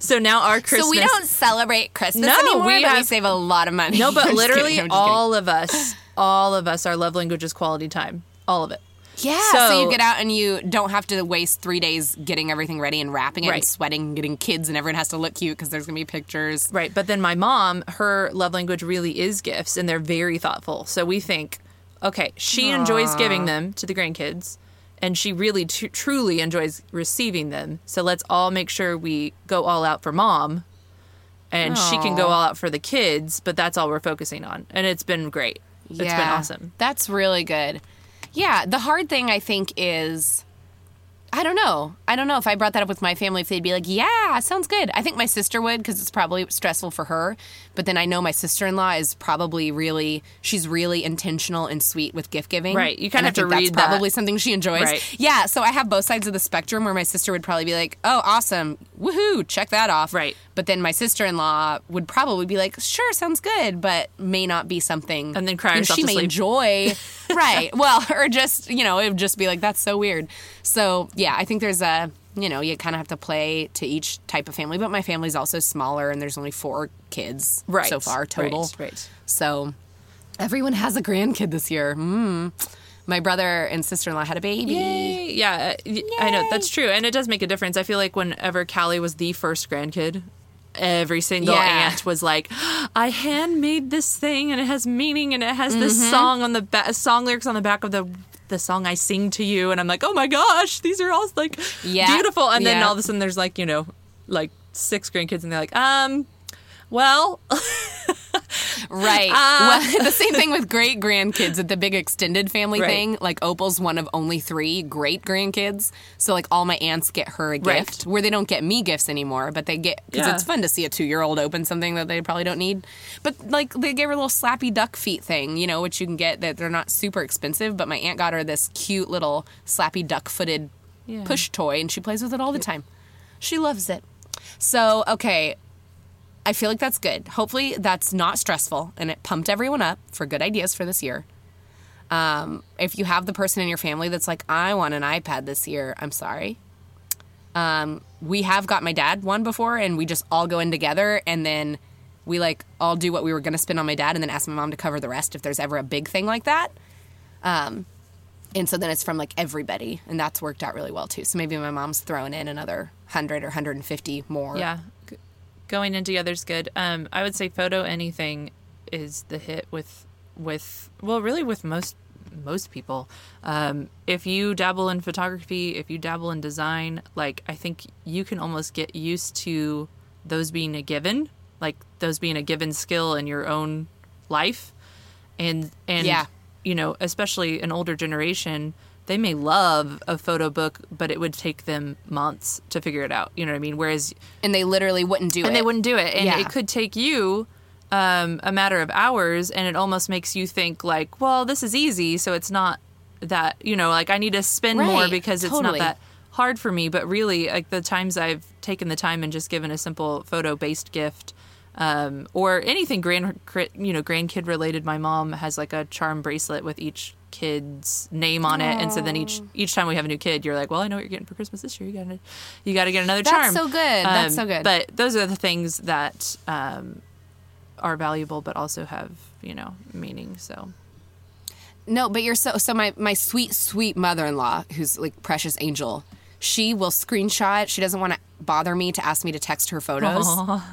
Speaker 3: so now our Christmas.
Speaker 1: so we don't celebrate Christmas
Speaker 3: No,
Speaker 1: anymore,
Speaker 3: we
Speaker 1: but we
Speaker 3: have-
Speaker 1: save a lot of money.
Speaker 3: No,
Speaker 1: I'm
Speaker 3: but
Speaker 1: just
Speaker 3: literally
Speaker 1: kidding, I'm just kidding.
Speaker 3: all of us, all of us, our love language is quality time. All of it.
Speaker 1: Yeah, so,
Speaker 3: So-
Speaker 1: you get out and you don't have to waste three days getting everything ready and wrapping it and sweating and getting kids and everyone has to look cute because there's gonna be pictures.
Speaker 3: Right. But then my mom, her love language really is gifts, and they're very thoughtful. So we think, okay, she enjoys giving them to the grandkids, and she really tr- truly enjoys receiving them. So let's all make sure we go all out for mom, and she can go all out for the kids. But that's all we're focusing on, and it's been great. It's been awesome.
Speaker 1: That's really good. Yeah, the hard thing I think is I don't know. I don't know if I brought that up with my family if they'd be like, "Yeah, sounds good." I think my sister would because it's probably stressful for her. But then I know my sister-in-law is probably really she's really intentional and sweet with gift giving.
Speaker 3: Right. You kinda have to
Speaker 1: that's
Speaker 3: read that.
Speaker 1: probably something she enjoys.
Speaker 3: Right.
Speaker 1: Yeah. So I have both sides of the spectrum where my sister would probably be like, "Oh, awesome, woohoo, check that off."
Speaker 3: Right.
Speaker 1: But then my sister-in-law would probably be like, "Sure, sounds good," but may not be something.
Speaker 3: And then cry
Speaker 1: you know, she
Speaker 3: to
Speaker 1: may
Speaker 3: sleep.
Speaker 1: enjoy. right. Well, or just you know, it would just be like that's so weird. So yeah, I think there's a you know you kind of have to play to each type of family. But my family's also smaller, and there's only four kids
Speaker 3: Right.
Speaker 1: so far total.
Speaker 3: Right, right.
Speaker 1: So everyone has a grandkid this year. Mm. My brother and sister in law had a baby.
Speaker 3: Yay. Yeah, uh, y- I know that's true, and it does make a difference. I feel like whenever Callie was the first grandkid, every single
Speaker 1: Yeah.
Speaker 3: aunt was like, "I handmade this thing, and it has meaning, and it has this
Speaker 1: Mm-hmm.
Speaker 3: song on the ba- song lyrics on the back of the." The song I sing to you, and I'm like, oh my gosh, these are all like
Speaker 1: Yeah.
Speaker 3: beautiful. And then
Speaker 1: Yeah.
Speaker 3: all of a sudden, there's like, you know, like six grandkids, and they're like, um, well,
Speaker 1: Right.
Speaker 3: Ah.
Speaker 1: well, the same thing with great grandkids at the big extended family
Speaker 3: Right.
Speaker 1: thing. Like Opal's one of only three great grandkids, so like all my aunts get her a
Speaker 3: Right.
Speaker 1: gift. Where they don't get me gifts anymore, but they get because
Speaker 3: Yeah.
Speaker 1: it's fun to see a two year old open something that they probably don't need. But like they gave her a little slappy duck feet thing, you know, which you can get that they're not super expensive. But my aunt got her this cute little slappy duck footed
Speaker 3: Yeah.
Speaker 1: push toy, and she plays with it all the time. She loves it. So okay, I feel like that's good. Hopefully, that's not stressful and it pumped everyone up for good ideas for this year. Um, if you have the person in your family that's like, I want an iPad this year, I'm sorry. Um, we have got my dad one before, and we just all go in together, and then we like all do what we were going to spend on my dad, and then ask my mom to cover the rest if there's ever a big thing like that. Um, and so then it's from like everybody, and that's worked out really well too. So maybe my mom's throwing in another hundred or hundred and fifty more.
Speaker 3: Yeah, going in together's good. Um, I would say photo anything is the hit with with well, really with most most people. Um, if you dabble in photography, if you dabble in design, like I think you can almost get used to those being a given, like those being a given skill in your own life, and and
Speaker 1: Yeah.
Speaker 3: you know, especially an older generation, they may love a photo book, but it would take them months to figure it out. You know what I mean? Whereas,
Speaker 1: and they literally wouldn't do it.
Speaker 3: and they wouldn't do it, and
Speaker 1: Yeah.
Speaker 3: it could take you um, a matter of hours, and it almost makes you think like, well, this is easy, so it's not that you know, like I need to spend more
Speaker 1: Right,
Speaker 3: because it's not that hard for me. But really, like the times I've taken the time and just given a simple photo based gift. Um, or anything grand, you know, grandkid related. My mom has like a charm bracelet with each kid's name on it, and so then each each time we have a new kid, you're like, well, I know what you're getting for Christmas this year. You got to, you got to get another
Speaker 1: That's
Speaker 3: charm.
Speaker 1: so good. That's so good.
Speaker 3: But those are the things that um, are valuable, but also have you know meaning. So
Speaker 1: No, but you're so so my my sweet sweet mother-in-law who's like precious angel. She will screenshot. She doesn't want to bother me to ask me to text her photos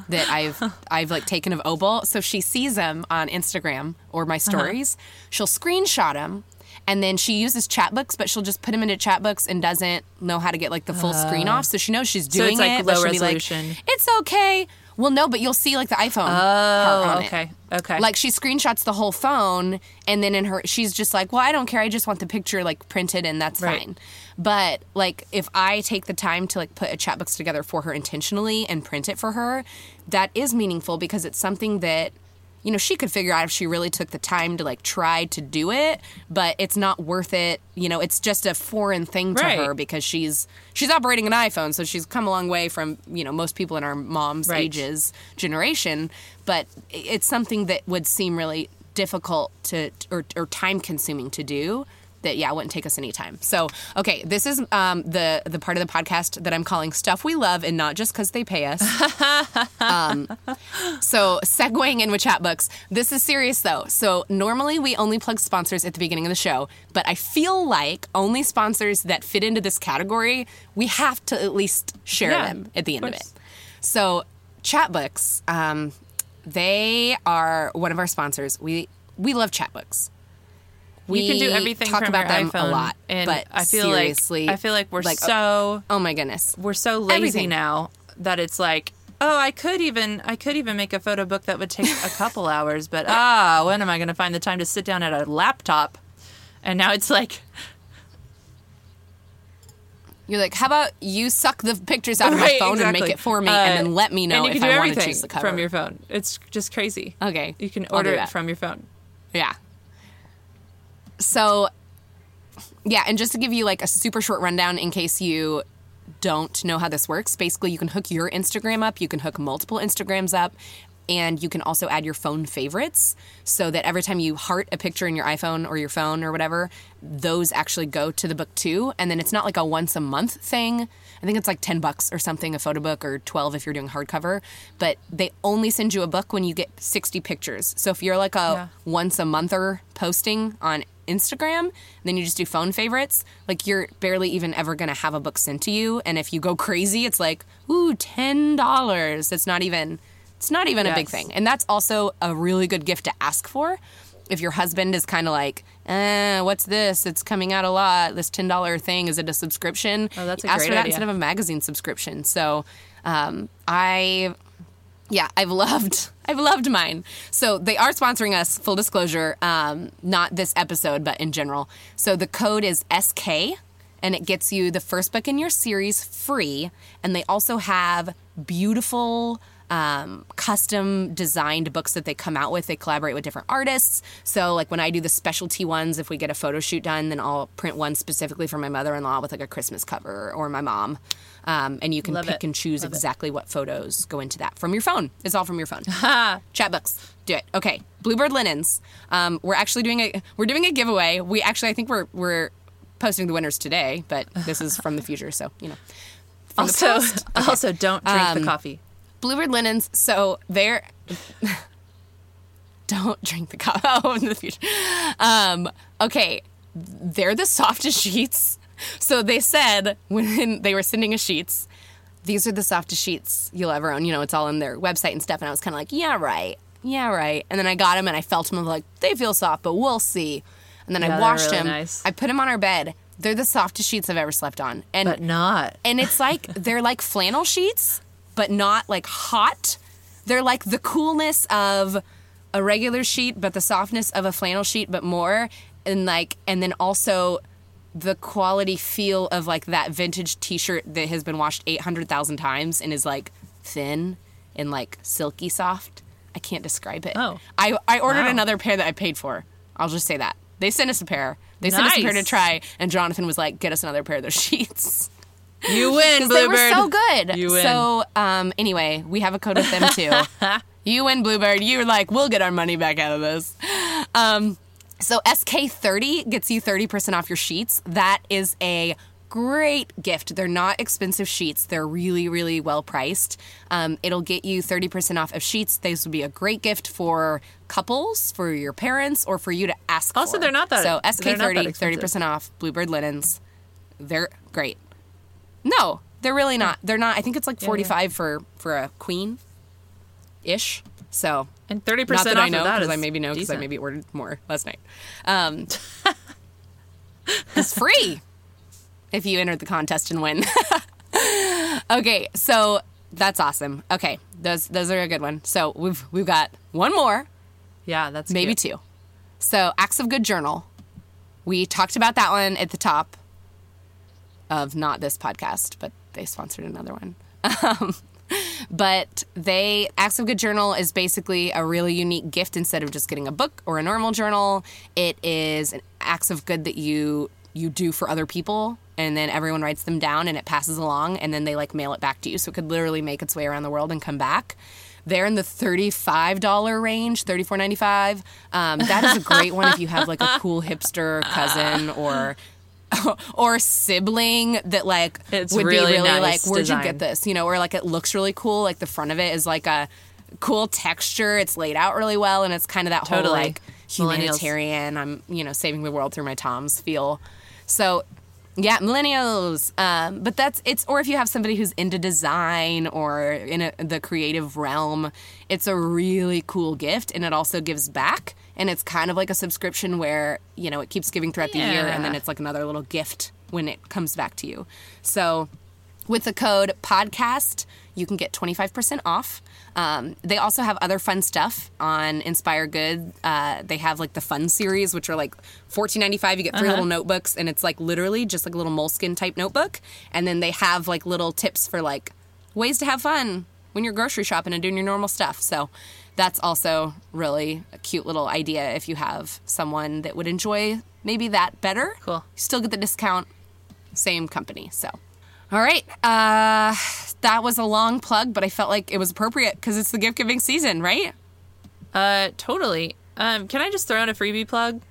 Speaker 1: that I've I've like taken of Opal. So she sees them on Instagram or my
Speaker 3: Uh-huh.
Speaker 1: stories. She'll screenshot them. And then she uses Chatbooks, but she'll just put them into Chatbooks and doesn't know how to get like the full screen off. So she knows she's
Speaker 3: Uh. So
Speaker 1: doing
Speaker 3: it's, like,
Speaker 1: it.
Speaker 3: low
Speaker 1: be like,
Speaker 3: resolution.
Speaker 1: it's okay. Well, no, but you'll see like the iPhone.
Speaker 3: Oh,
Speaker 1: on it.
Speaker 3: okay, okay.
Speaker 1: Like she screenshots the whole phone, and then in her, she's just like, "Well, I don't care. I just want the picture like printed, and that's
Speaker 3: Right.
Speaker 1: fine." But like, if I take the time to like put a chat box together for her intentionally and print it for her, that is meaningful because it's something that. You know, she could figure out if she really took the time to like try to do it, but it's not worth it. You know, it's just a foreign thing to
Speaker 3: Right.
Speaker 1: her because she's she's operating an iPhone, so she's come a long way from you know most people in our mom's
Speaker 3: Right.
Speaker 1: ages generation, but it's something that would seem really difficult to or, or time consuming to do that yeah it wouldn't take us any time. So okay this is um, the the part of the podcast that i'm calling stuff we love and not just because they pay us. Um, so segueing in with Chatbooks this is serious though. So normally we only plug sponsors at the beginning of the show but i feel like only sponsors that fit into this category we have to at least share
Speaker 3: Yeah,
Speaker 1: them at the end of,
Speaker 3: course.
Speaker 1: it so chatbooks um, they are one of our sponsors. We we love chatbooks we
Speaker 3: you can do everything
Speaker 1: talk
Speaker 3: from
Speaker 1: about
Speaker 3: your
Speaker 1: them
Speaker 3: iPhone
Speaker 1: a lot
Speaker 3: and
Speaker 1: but
Speaker 3: I feel
Speaker 1: seriously
Speaker 3: like I feel like we're
Speaker 1: like,
Speaker 3: so
Speaker 1: oh my goodness
Speaker 3: we're so lazy
Speaker 1: everything.
Speaker 3: now that it's like oh i could even i could even make a photo book that would take a couple hours but ah when am i going to find the time to sit down at a laptop and now it's like
Speaker 1: You're like, how about you suck the pictures out of my
Speaker 3: Right,
Speaker 1: phone and make it for me,
Speaker 3: Uh,
Speaker 1: and then let me know if I want to choose the cover
Speaker 3: from your phone. It's just crazy.
Speaker 1: Okay,
Speaker 3: You can order it from your phone.
Speaker 1: Yeah. So, yeah, and just to give you like a super short rundown in case you don't know how this works, basically you can hook your Instagram up, you can hook multiple Instagrams up, and you can also add your phone favorites so that every time you heart a picture in your iPhone or your phone or whatever, those actually go to the book too. And then it's not like a once a month thing. I think it's like 10 bucks or something, a photo book, or 12 if you're doing hardcover. But they only send you a book when you get 60 pictures. So if you're like a
Speaker 3: Yeah.
Speaker 1: once a monther posting on Instagram, then you just do phone favorites, like you're barely even ever gonna have a book sent to you. And if you go crazy, it's like, ooh, ten dollars. It's not even it's not even a big thing. And that's also a really good gift to ask for. If your husband is kind of like, eh, what's this? It's coming out a lot. This ten dollar thing is it a subscription?
Speaker 3: Oh, that's a
Speaker 1: ask for that
Speaker 3: idea.
Speaker 1: instead of a magazine subscription. So, um, I yeah, I've loved I've loved mine. So they are sponsoring us. Full disclosure, um, not this episode, but in general. So the code is SK, and it gets you the first book in your series free. And they also have beautiful. Um, custom designed books that they come out with. They collaborate with different artists. So, like when I do the specialty ones, if we get a photo shoot done, then I'll print one specifically for my mother in law with like a Christmas cover or my mom. Um, and you can
Speaker 3: Love
Speaker 1: pick
Speaker 3: it.
Speaker 1: and choose exactly what photos go into that from your phone. It's all from your phone. Chatbooks, do it. Okay, Bluebird linens. Um, we're actually doing a we're doing a giveaway. We actually I think we're we're posting the winners today, but this is from the future, so you know. From
Speaker 3: Also, also don't drink
Speaker 1: Um,
Speaker 3: the coffee.
Speaker 1: Bluebird linens. So they're don't drink the coffee. Oh, in the future. Um, okay, they're the softest sheets. So they said when they were sending us sheets, these are the softest sheets you'll ever own. You know, it's all in their website and stuff. And I was kind of like, yeah, right, yeah, right. And then I got them and I felt them. I was like, they feel soft, but we'll see. And then
Speaker 3: Yeah,
Speaker 1: I washed
Speaker 3: really
Speaker 1: them.
Speaker 3: nice.
Speaker 1: I put them on our bed. They're the softest sheets I've ever slept on. And
Speaker 3: But not.
Speaker 1: and it's like they're like flannel sheets, but not like hot. They're like the coolness of a regular sheet, but the softness of a flannel sheet, but more. And like, and then also the quality feel of like that vintage T-shirt that has been washed eight hundred thousand times and is like thin and like silky soft. I can't describe it.
Speaker 3: Oh.
Speaker 1: I I ordered
Speaker 3: Wow.
Speaker 1: another pair that I paid for. I'll just say that they sent us a pair. They sent us a pair to try, and Jonathan was like, "Get us another pair of those sheets."
Speaker 3: You win,
Speaker 1: 'Cause they
Speaker 3: Bluebird.
Speaker 1: were so good.
Speaker 3: You win.
Speaker 1: So um, anyway, we have a code with them too. you win, Bluebird. You're like, we'll get our money back out of this. Um, so SK30 gets you 30% off your sheets. That is a great gift. They're not expensive sheets. They're really, really well priced. Um, it'll get you 30% off of sheets. These would be a great gift for couples, for your parents, or for you to ask
Speaker 3: Also,
Speaker 1: for.
Speaker 3: they're not that-
Speaker 1: So
Speaker 3: they're not that
Speaker 1: SK30, 30% off Bluebird linens. They're great. No, they're really not. They're not. I think it's like 45 for for a queen ish. So,
Speaker 3: And 30%
Speaker 1: not that
Speaker 3: off
Speaker 1: I know
Speaker 3: that
Speaker 1: because I maybe know because I maybe ordered more last night. Um, it's free if you enter the contest and win. okay, so that's awesome. Okay, those those are a good one. So we've we've got one more,
Speaker 3: Yeah, that's
Speaker 1: maybe
Speaker 3: cute.
Speaker 1: two. So Acts of Good Journal. We talked about that one at the top of not this podcast, but they sponsored another one. Um, but they Acts of Good Journal is basically a really unique gift instead of just getting a book or a normal journal. It is an acts of good that you you do for other people and then everyone writes them down and it passes along and then they like mail it back to you. So it could literally make its way around the world and come back. They're in the thirty-five dollar range, thirty-four ninety-five. Um, that is a great one if you have like a cool hipster cousin or or sibling that like
Speaker 3: It's
Speaker 1: would
Speaker 3: really
Speaker 1: be really
Speaker 3: nice
Speaker 1: like, where'd you get this? You know, or like it looks really cool. Like the front of it is like a cool texture. It's laid out really well, and it's kind of that whole like humanitarian. I'm you know saving the world through my Toms feel. So yeah, millennials. Um, but that's it's or if you have somebody who's into design or in a, the creative realm, it's a really cool gift, and it also gives back. And it's kind of like a subscription where you know it keeps giving throughout the year, and then it's like another little gift when it comes back to you. So With the code podcast, you can get 25% off. Um, they also have other fun stuff on Inspire Good. Uh, they have like the fun series, which are like $14.95. You get 3 little notebooks, and it's like literally just like a little Moleskine type notebook. And then they have like little tips for like ways to have fun when you're grocery shopping and doing your normal stuff. So that's also really a cute little idea if you have someone that would enjoy maybe that better.
Speaker 3: Cool.
Speaker 1: You still get the discount, same company. So, all right. Uh, that was a long plug, but I felt like it was appropriate because it's the gift giving season, right?
Speaker 3: Uh, totally. Um, can I just throw in a freebie plug?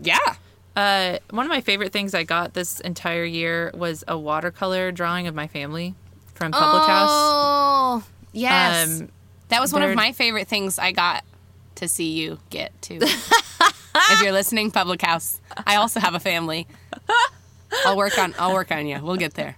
Speaker 1: Yeah.
Speaker 3: Uh, one of my favorite things I got this entire year was a watercolor drawing of my family from Public House.
Speaker 1: Oh, yes.
Speaker 3: Um,
Speaker 1: that was one of my favorite things I got to see you get too. if you're listening, Public House, I also have a family. I'll work on. I'll work on you. We'll get there.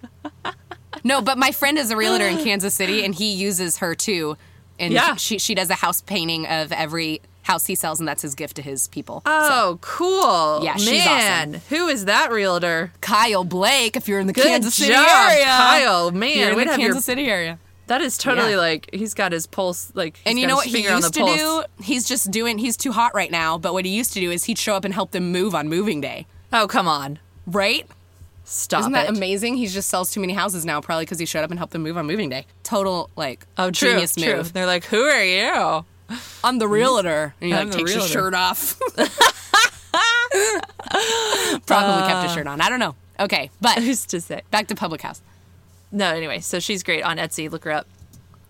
Speaker 1: No, but my friend is a realtor in Kansas City, and he uses her too. And
Speaker 3: Yeah.
Speaker 1: she she does a house painting of every house he sells, and that's his gift to his people.
Speaker 3: Oh, cool.
Speaker 1: Yeah, she's
Speaker 3: Man, who is that realtor?
Speaker 1: Kyle Blake, if you're in the
Speaker 3: Good
Speaker 1: Kansas City
Speaker 3: job,
Speaker 1: area,
Speaker 3: Kyle. Man,
Speaker 1: you're in the
Speaker 3: have your-
Speaker 1: Kansas City area.
Speaker 3: That is totally
Speaker 1: Yeah.
Speaker 3: like he's got his pulse like
Speaker 1: And you know what he used to
Speaker 3: pulse.
Speaker 1: do? He's just doing. He's too hot right now. But what he used to do is he'd show up and help them move on moving day.
Speaker 3: Oh, come on.
Speaker 1: Right?
Speaker 3: Stop
Speaker 1: Isn't that
Speaker 3: it.
Speaker 1: amazing? He just sells too many houses now, probably because he showed up and helped them move on moving day. Total like
Speaker 3: Oh, true,
Speaker 1: genius
Speaker 3: true.
Speaker 1: move.
Speaker 3: They're like, "Who are you?"
Speaker 1: I'm the realtor. And he
Speaker 3: I'm
Speaker 1: like takes his shirt off. probably kept his uh. shirt on. I don't know. Okay, but
Speaker 3: Who's to say?
Speaker 1: back to Public House.
Speaker 3: No, anyway, so she's great on Etsy. Look her up.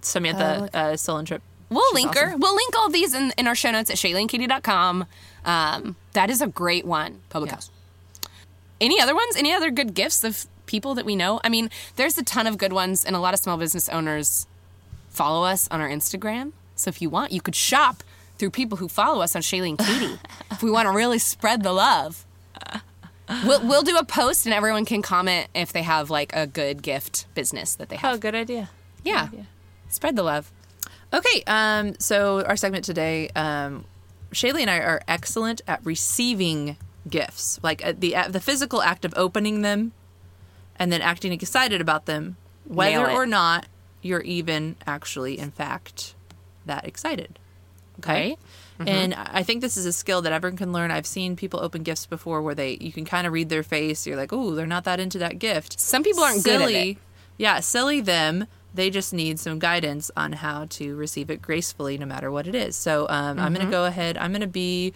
Speaker 3: Samantha uh, Stolen Trip.
Speaker 1: We'll
Speaker 3: She's
Speaker 1: link her. We'll link all these in, in our show notes at shayleeandkatie.com. Um, that is a great one, Public
Speaker 3: Yeah.
Speaker 1: House. Any other ones? Any other good gifts of people that we know? I mean, there's a ton of good ones, and a lot of small business owners follow us on our Instagram. So if you want, you could shop through people who follow us on Shaylee and Katie. if we want to really spread the love. We'll, we'll do a post and everyone can comment if they have like a good gift business that they have.
Speaker 3: Oh, good idea.
Speaker 1: yeah.
Speaker 3: idea.
Speaker 1: Spread the love.
Speaker 3: Okay, um, so our segment today, um, Shaylee and I are excellent at receiving gifts, like uh, the uh, the physical act of opening them, and then acting excited about them, whether or not you're even actually, in fact, that excited. Okay.
Speaker 1: Right.
Speaker 3: And I think this is a skill that everyone can learn. I've seen people open gifts before where they you can kind of read their face. You're like, oh, they're not that into that gift.
Speaker 1: Some people aren't good at
Speaker 3: silly,
Speaker 1: it.
Speaker 3: Yeah, silly them. They just need some guidance on how to receive it gracefully, no matter what it is. So um, I'm
Speaker 1: Mm-hmm.
Speaker 3: going to go ahead. I'm going to be.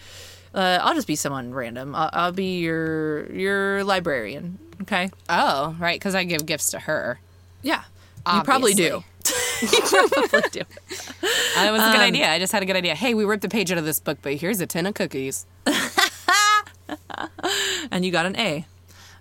Speaker 3: Uh, I'll just be someone random. I'll, I'll be your your librarian. Okay.
Speaker 1: Oh, right, because I give gifts to her.
Speaker 3: Yeah. You probably do. You probably do.
Speaker 1: That was a
Speaker 3: Um,
Speaker 1: good idea. I just had a good idea. Hey, we ripped a page out of this book, but here's a tin of cookies.
Speaker 3: and you got an A.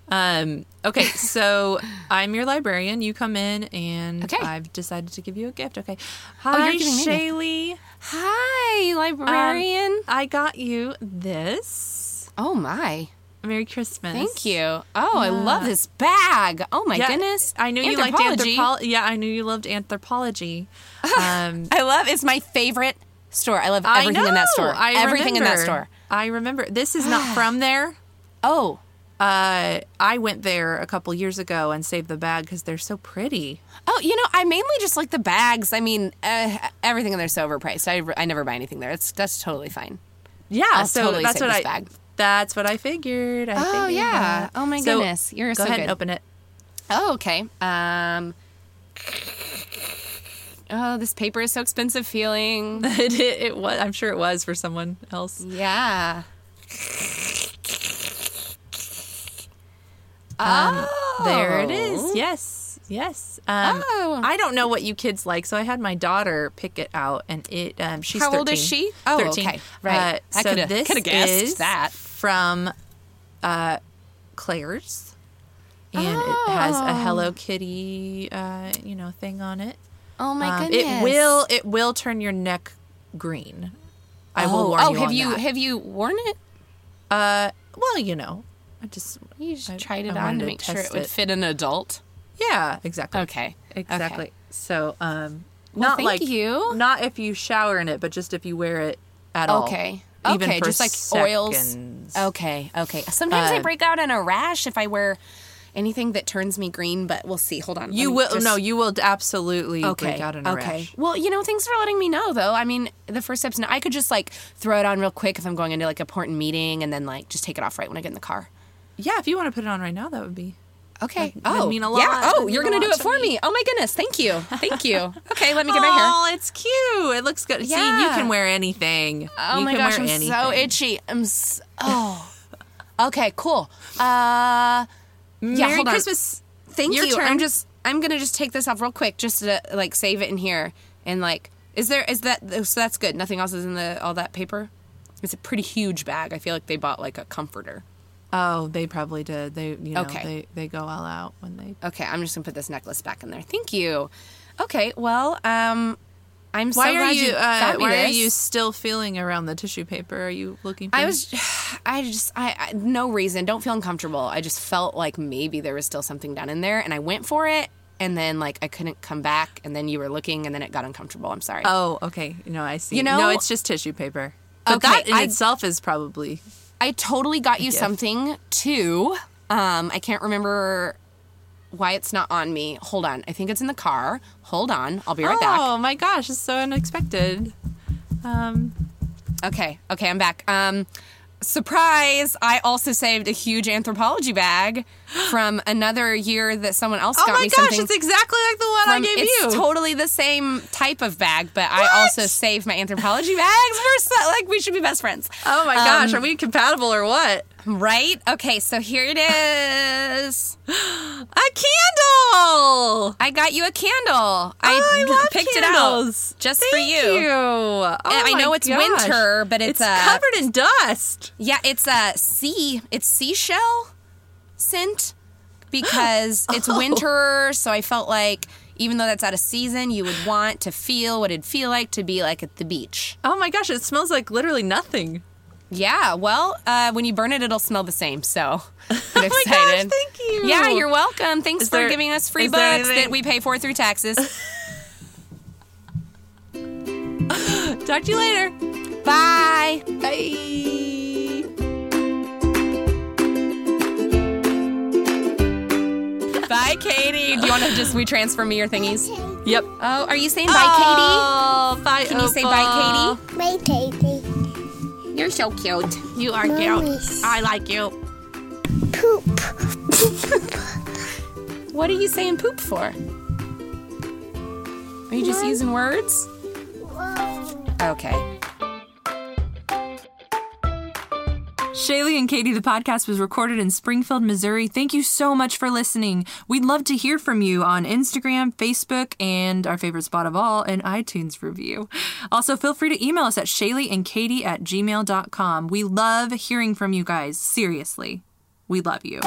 Speaker 3: Um, okay, so I'm your librarian. You come in, and
Speaker 1: Okay.
Speaker 3: I've decided to give you a gift. Okay. Hi,
Speaker 1: giving me a
Speaker 3: Shaylee.
Speaker 1: Hi,
Speaker 3: Um,
Speaker 1: librarian.
Speaker 3: I got you this.
Speaker 1: oh my.
Speaker 3: Merry Christmas.
Speaker 1: Thank you. Oh, I love this bag. Oh my
Speaker 3: Yeah,
Speaker 1: goodness.
Speaker 3: I knew you liked Anthropologie. Yeah, I knew you loved Anthropologie. Um,
Speaker 1: I love it's my favorite store. I love
Speaker 3: I
Speaker 1: everything in that store.
Speaker 3: I
Speaker 1: everything in that
Speaker 3: remember.
Speaker 1: store.
Speaker 3: I remember. This is not from there.
Speaker 1: Oh.
Speaker 3: Uh, I went there a couple years ago and saved the bag because they're so pretty.
Speaker 1: Oh, you know, I mainly just like the bags. I mean, uh, everything in there's so overpriced. I, I never buy anything there. It's that's totally fine.
Speaker 3: Yeah,
Speaker 1: I'll
Speaker 3: so
Speaker 1: totally
Speaker 3: that's what
Speaker 1: this
Speaker 3: I.
Speaker 1: bag.
Speaker 3: That's what I figured. I
Speaker 1: Oh,
Speaker 3: figured
Speaker 1: yeah.
Speaker 3: that.
Speaker 1: Oh, my
Speaker 3: So,
Speaker 1: goodness. You're
Speaker 3: go
Speaker 1: so
Speaker 3: ahead
Speaker 1: good.
Speaker 3: and open it.
Speaker 1: Oh, okay. Um. Oh, this paper is so expensive feeling.
Speaker 3: it, it, it was. I'm sure it was for someone else.
Speaker 1: Yeah.
Speaker 3: Um, There it
Speaker 1: Oh.
Speaker 3: Yes, yes. Um,
Speaker 1: Oh.
Speaker 3: I don't know what you kids like, so I had my daughter pick it out, and it. Um, she's
Speaker 1: How old is she? Oh,
Speaker 3: 13.
Speaker 1: okay. Right.
Speaker 3: Uh,
Speaker 1: I
Speaker 3: so this
Speaker 1: coulda guessed
Speaker 3: is
Speaker 1: that.
Speaker 3: From uh, Claire's, and it has a Hello Kitty, uh, you know, thing on it.
Speaker 1: Oh my
Speaker 3: Um,
Speaker 1: goodness.
Speaker 3: It will. It will turn your neck green. I will
Speaker 1: Oh,
Speaker 3: warn
Speaker 1: oh,
Speaker 3: you
Speaker 1: have
Speaker 3: on
Speaker 1: you
Speaker 3: that.
Speaker 1: have you worn it?
Speaker 3: Uh, well, you know, I just
Speaker 1: You just
Speaker 3: I-
Speaker 1: tried it
Speaker 3: I
Speaker 1: on
Speaker 3: wanted
Speaker 1: to
Speaker 3: to
Speaker 1: make sure
Speaker 3: test
Speaker 1: it would
Speaker 3: it.
Speaker 1: fit an adult.
Speaker 3: yeah, exactly.
Speaker 1: Okay.
Speaker 3: Exactly. So, um,
Speaker 1: Well,
Speaker 3: not
Speaker 1: thank
Speaker 3: like
Speaker 1: you.
Speaker 3: not if you shower in it, but just if you wear it at all.
Speaker 1: Okay. Okay, just like oils. Okay, okay. Sometimes I
Speaker 3: Uh,
Speaker 1: break out in a rash if I wear anything that turns me green, but we'll see. Hold on.
Speaker 3: You will
Speaker 1: just-
Speaker 3: no, you will absolutely
Speaker 1: Okay.
Speaker 3: break out in a
Speaker 1: okay.
Speaker 3: rash.
Speaker 1: Well, you know, thanks for letting me know, though. I mean, the first step's I could just like throw it on real quick if I'm going into like a important meeting, and then like just take it off right when I get in the car.
Speaker 3: Yeah, if you want to put it on right now, that would be.
Speaker 1: Okay.
Speaker 3: That'd
Speaker 1: oh,
Speaker 3: mean a
Speaker 1: Yeah. Oh, you're gonna do it for
Speaker 3: me.
Speaker 1: me. Oh my goodness. Thank you. Thank you. Okay, let me get my hair.
Speaker 3: Oh, it's cute. It looks good. Yeah. See, you can wear anything.
Speaker 1: Oh
Speaker 3: you
Speaker 1: my gosh, I'm
Speaker 3: anything.
Speaker 1: so itchy. I'm so. Oh. Okay. Cool. Uh. Yeah.
Speaker 3: Merry
Speaker 1: hold on.
Speaker 3: Christmas.
Speaker 1: Thank
Speaker 3: Your
Speaker 1: you.
Speaker 3: turn.
Speaker 1: I'm just. I'm gonna just take this off real quick, just to like save it in here, and like, is there is that so that's good. Nothing else is in the all that paper. It's a pretty huge bag. I feel like they bought like a comforter.
Speaker 3: Oh, they probably did. They, you know,
Speaker 1: Okay.
Speaker 3: they they go all out when they.
Speaker 1: Okay, I'm just gonna put this necklace back in there. Thank you. Okay. Well, um, I'm so
Speaker 3: Why are
Speaker 1: glad
Speaker 3: you?
Speaker 1: you
Speaker 3: uh, why are you still feeling around the tissue paper? Are you looking? For
Speaker 1: I was, I just, I, I no reason. Don't feel uncomfortable. I just felt like maybe there was still something down in there, and I went for it, and then like I couldn't come back, and then you were looking, and then it got uncomfortable. I'm sorry.
Speaker 3: Oh, okay. No, I see.
Speaker 1: You know-
Speaker 3: no, it's just tissue paper. But
Speaker 1: Okay,
Speaker 3: that in
Speaker 1: I-
Speaker 3: itself is probably.
Speaker 1: I totally got you
Speaker 3: gift.
Speaker 1: something too. Um, I can't remember why it's not on me. Hold on. I think it's in the car. Hold on. I'll be right back.
Speaker 3: Oh my gosh, it's so unexpected. Um,
Speaker 1: Okay. Okay, I'm back. Um, surprise! I also saved a huge Anthropologie bag from another year that someone else
Speaker 3: oh
Speaker 1: got
Speaker 3: my
Speaker 1: me
Speaker 3: gosh,
Speaker 1: something.
Speaker 3: it's exactly like the one I gave
Speaker 1: it's
Speaker 3: you.
Speaker 1: totally the same type of bag, but I also saved my Anthropologie bags. We're so, like we should be best friends.
Speaker 3: oh my gosh,
Speaker 1: Um,
Speaker 3: are we compatible or what?
Speaker 1: Right? Okay, so here it is.
Speaker 3: A candle.
Speaker 1: I got you a candle.
Speaker 3: Oh, I
Speaker 1: picked
Speaker 3: candles.
Speaker 1: it out just
Speaker 3: Thank
Speaker 1: for you.
Speaker 3: you. Oh
Speaker 1: I know it's
Speaker 3: gosh.
Speaker 1: winter, but it's,
Speaker 3: it's
Speaker 1: uh,
Speaker 3: covered in dust.
Speaker 1: Yeah, it's a sea. It's seashell scent because it's winter. So I felt like even though that's out of season, you would want to feel what it'd feel like to be like at the beach.
Speaker 3: Oh my gosh, it smells like literally nothing.
Speaker 1: Yeah, well, uh, when you burn it, it'll smell the same. So I'm
Speaker 3: Oh my
Speaker 1: excited.
Speaker 3: gosh, thank you.
Speaker 1: Yeah, you're welcome. Thanks
Speaker 3: Is
Speaker 1: for
Speaker 3: there-
Speaker 1: giving us free books that we pay for through taxes.
Speaker 3: Talk to you later.
Speaker 1: Bye.
Speaker 3: Bye.
Speaker 1: Bye, Katie. Do you want to just we transfer me your thingies?
Speaker 3: Yep.
Speaker 1: Oh, are you saying oh, bye, Katie?
Speaker 3: Oh, bye.
Speaker 1: Can you say bye, Katie?
Speaker 2: Bye.
Speaker 1: Katie? You're so cute.
Speaker 3: You are
Speaker 2: Mommy's
Speaker 3: I like you.
Speaker 2: poop.
Speaker 1: What are you saying poop for? Are you just using words? Okay.
Speaker 3: Shaylee and Katie, the podcast was recorded in Springfield, Missouri. Thank you so much for listening. We'd love to hear from you on Instagram, Facebook, and our favorite spot of all, an iTunes review. Also, feel free to email us at shayleeandkatie at gmail.com. We love hearing from you guys. Seriously, we love you.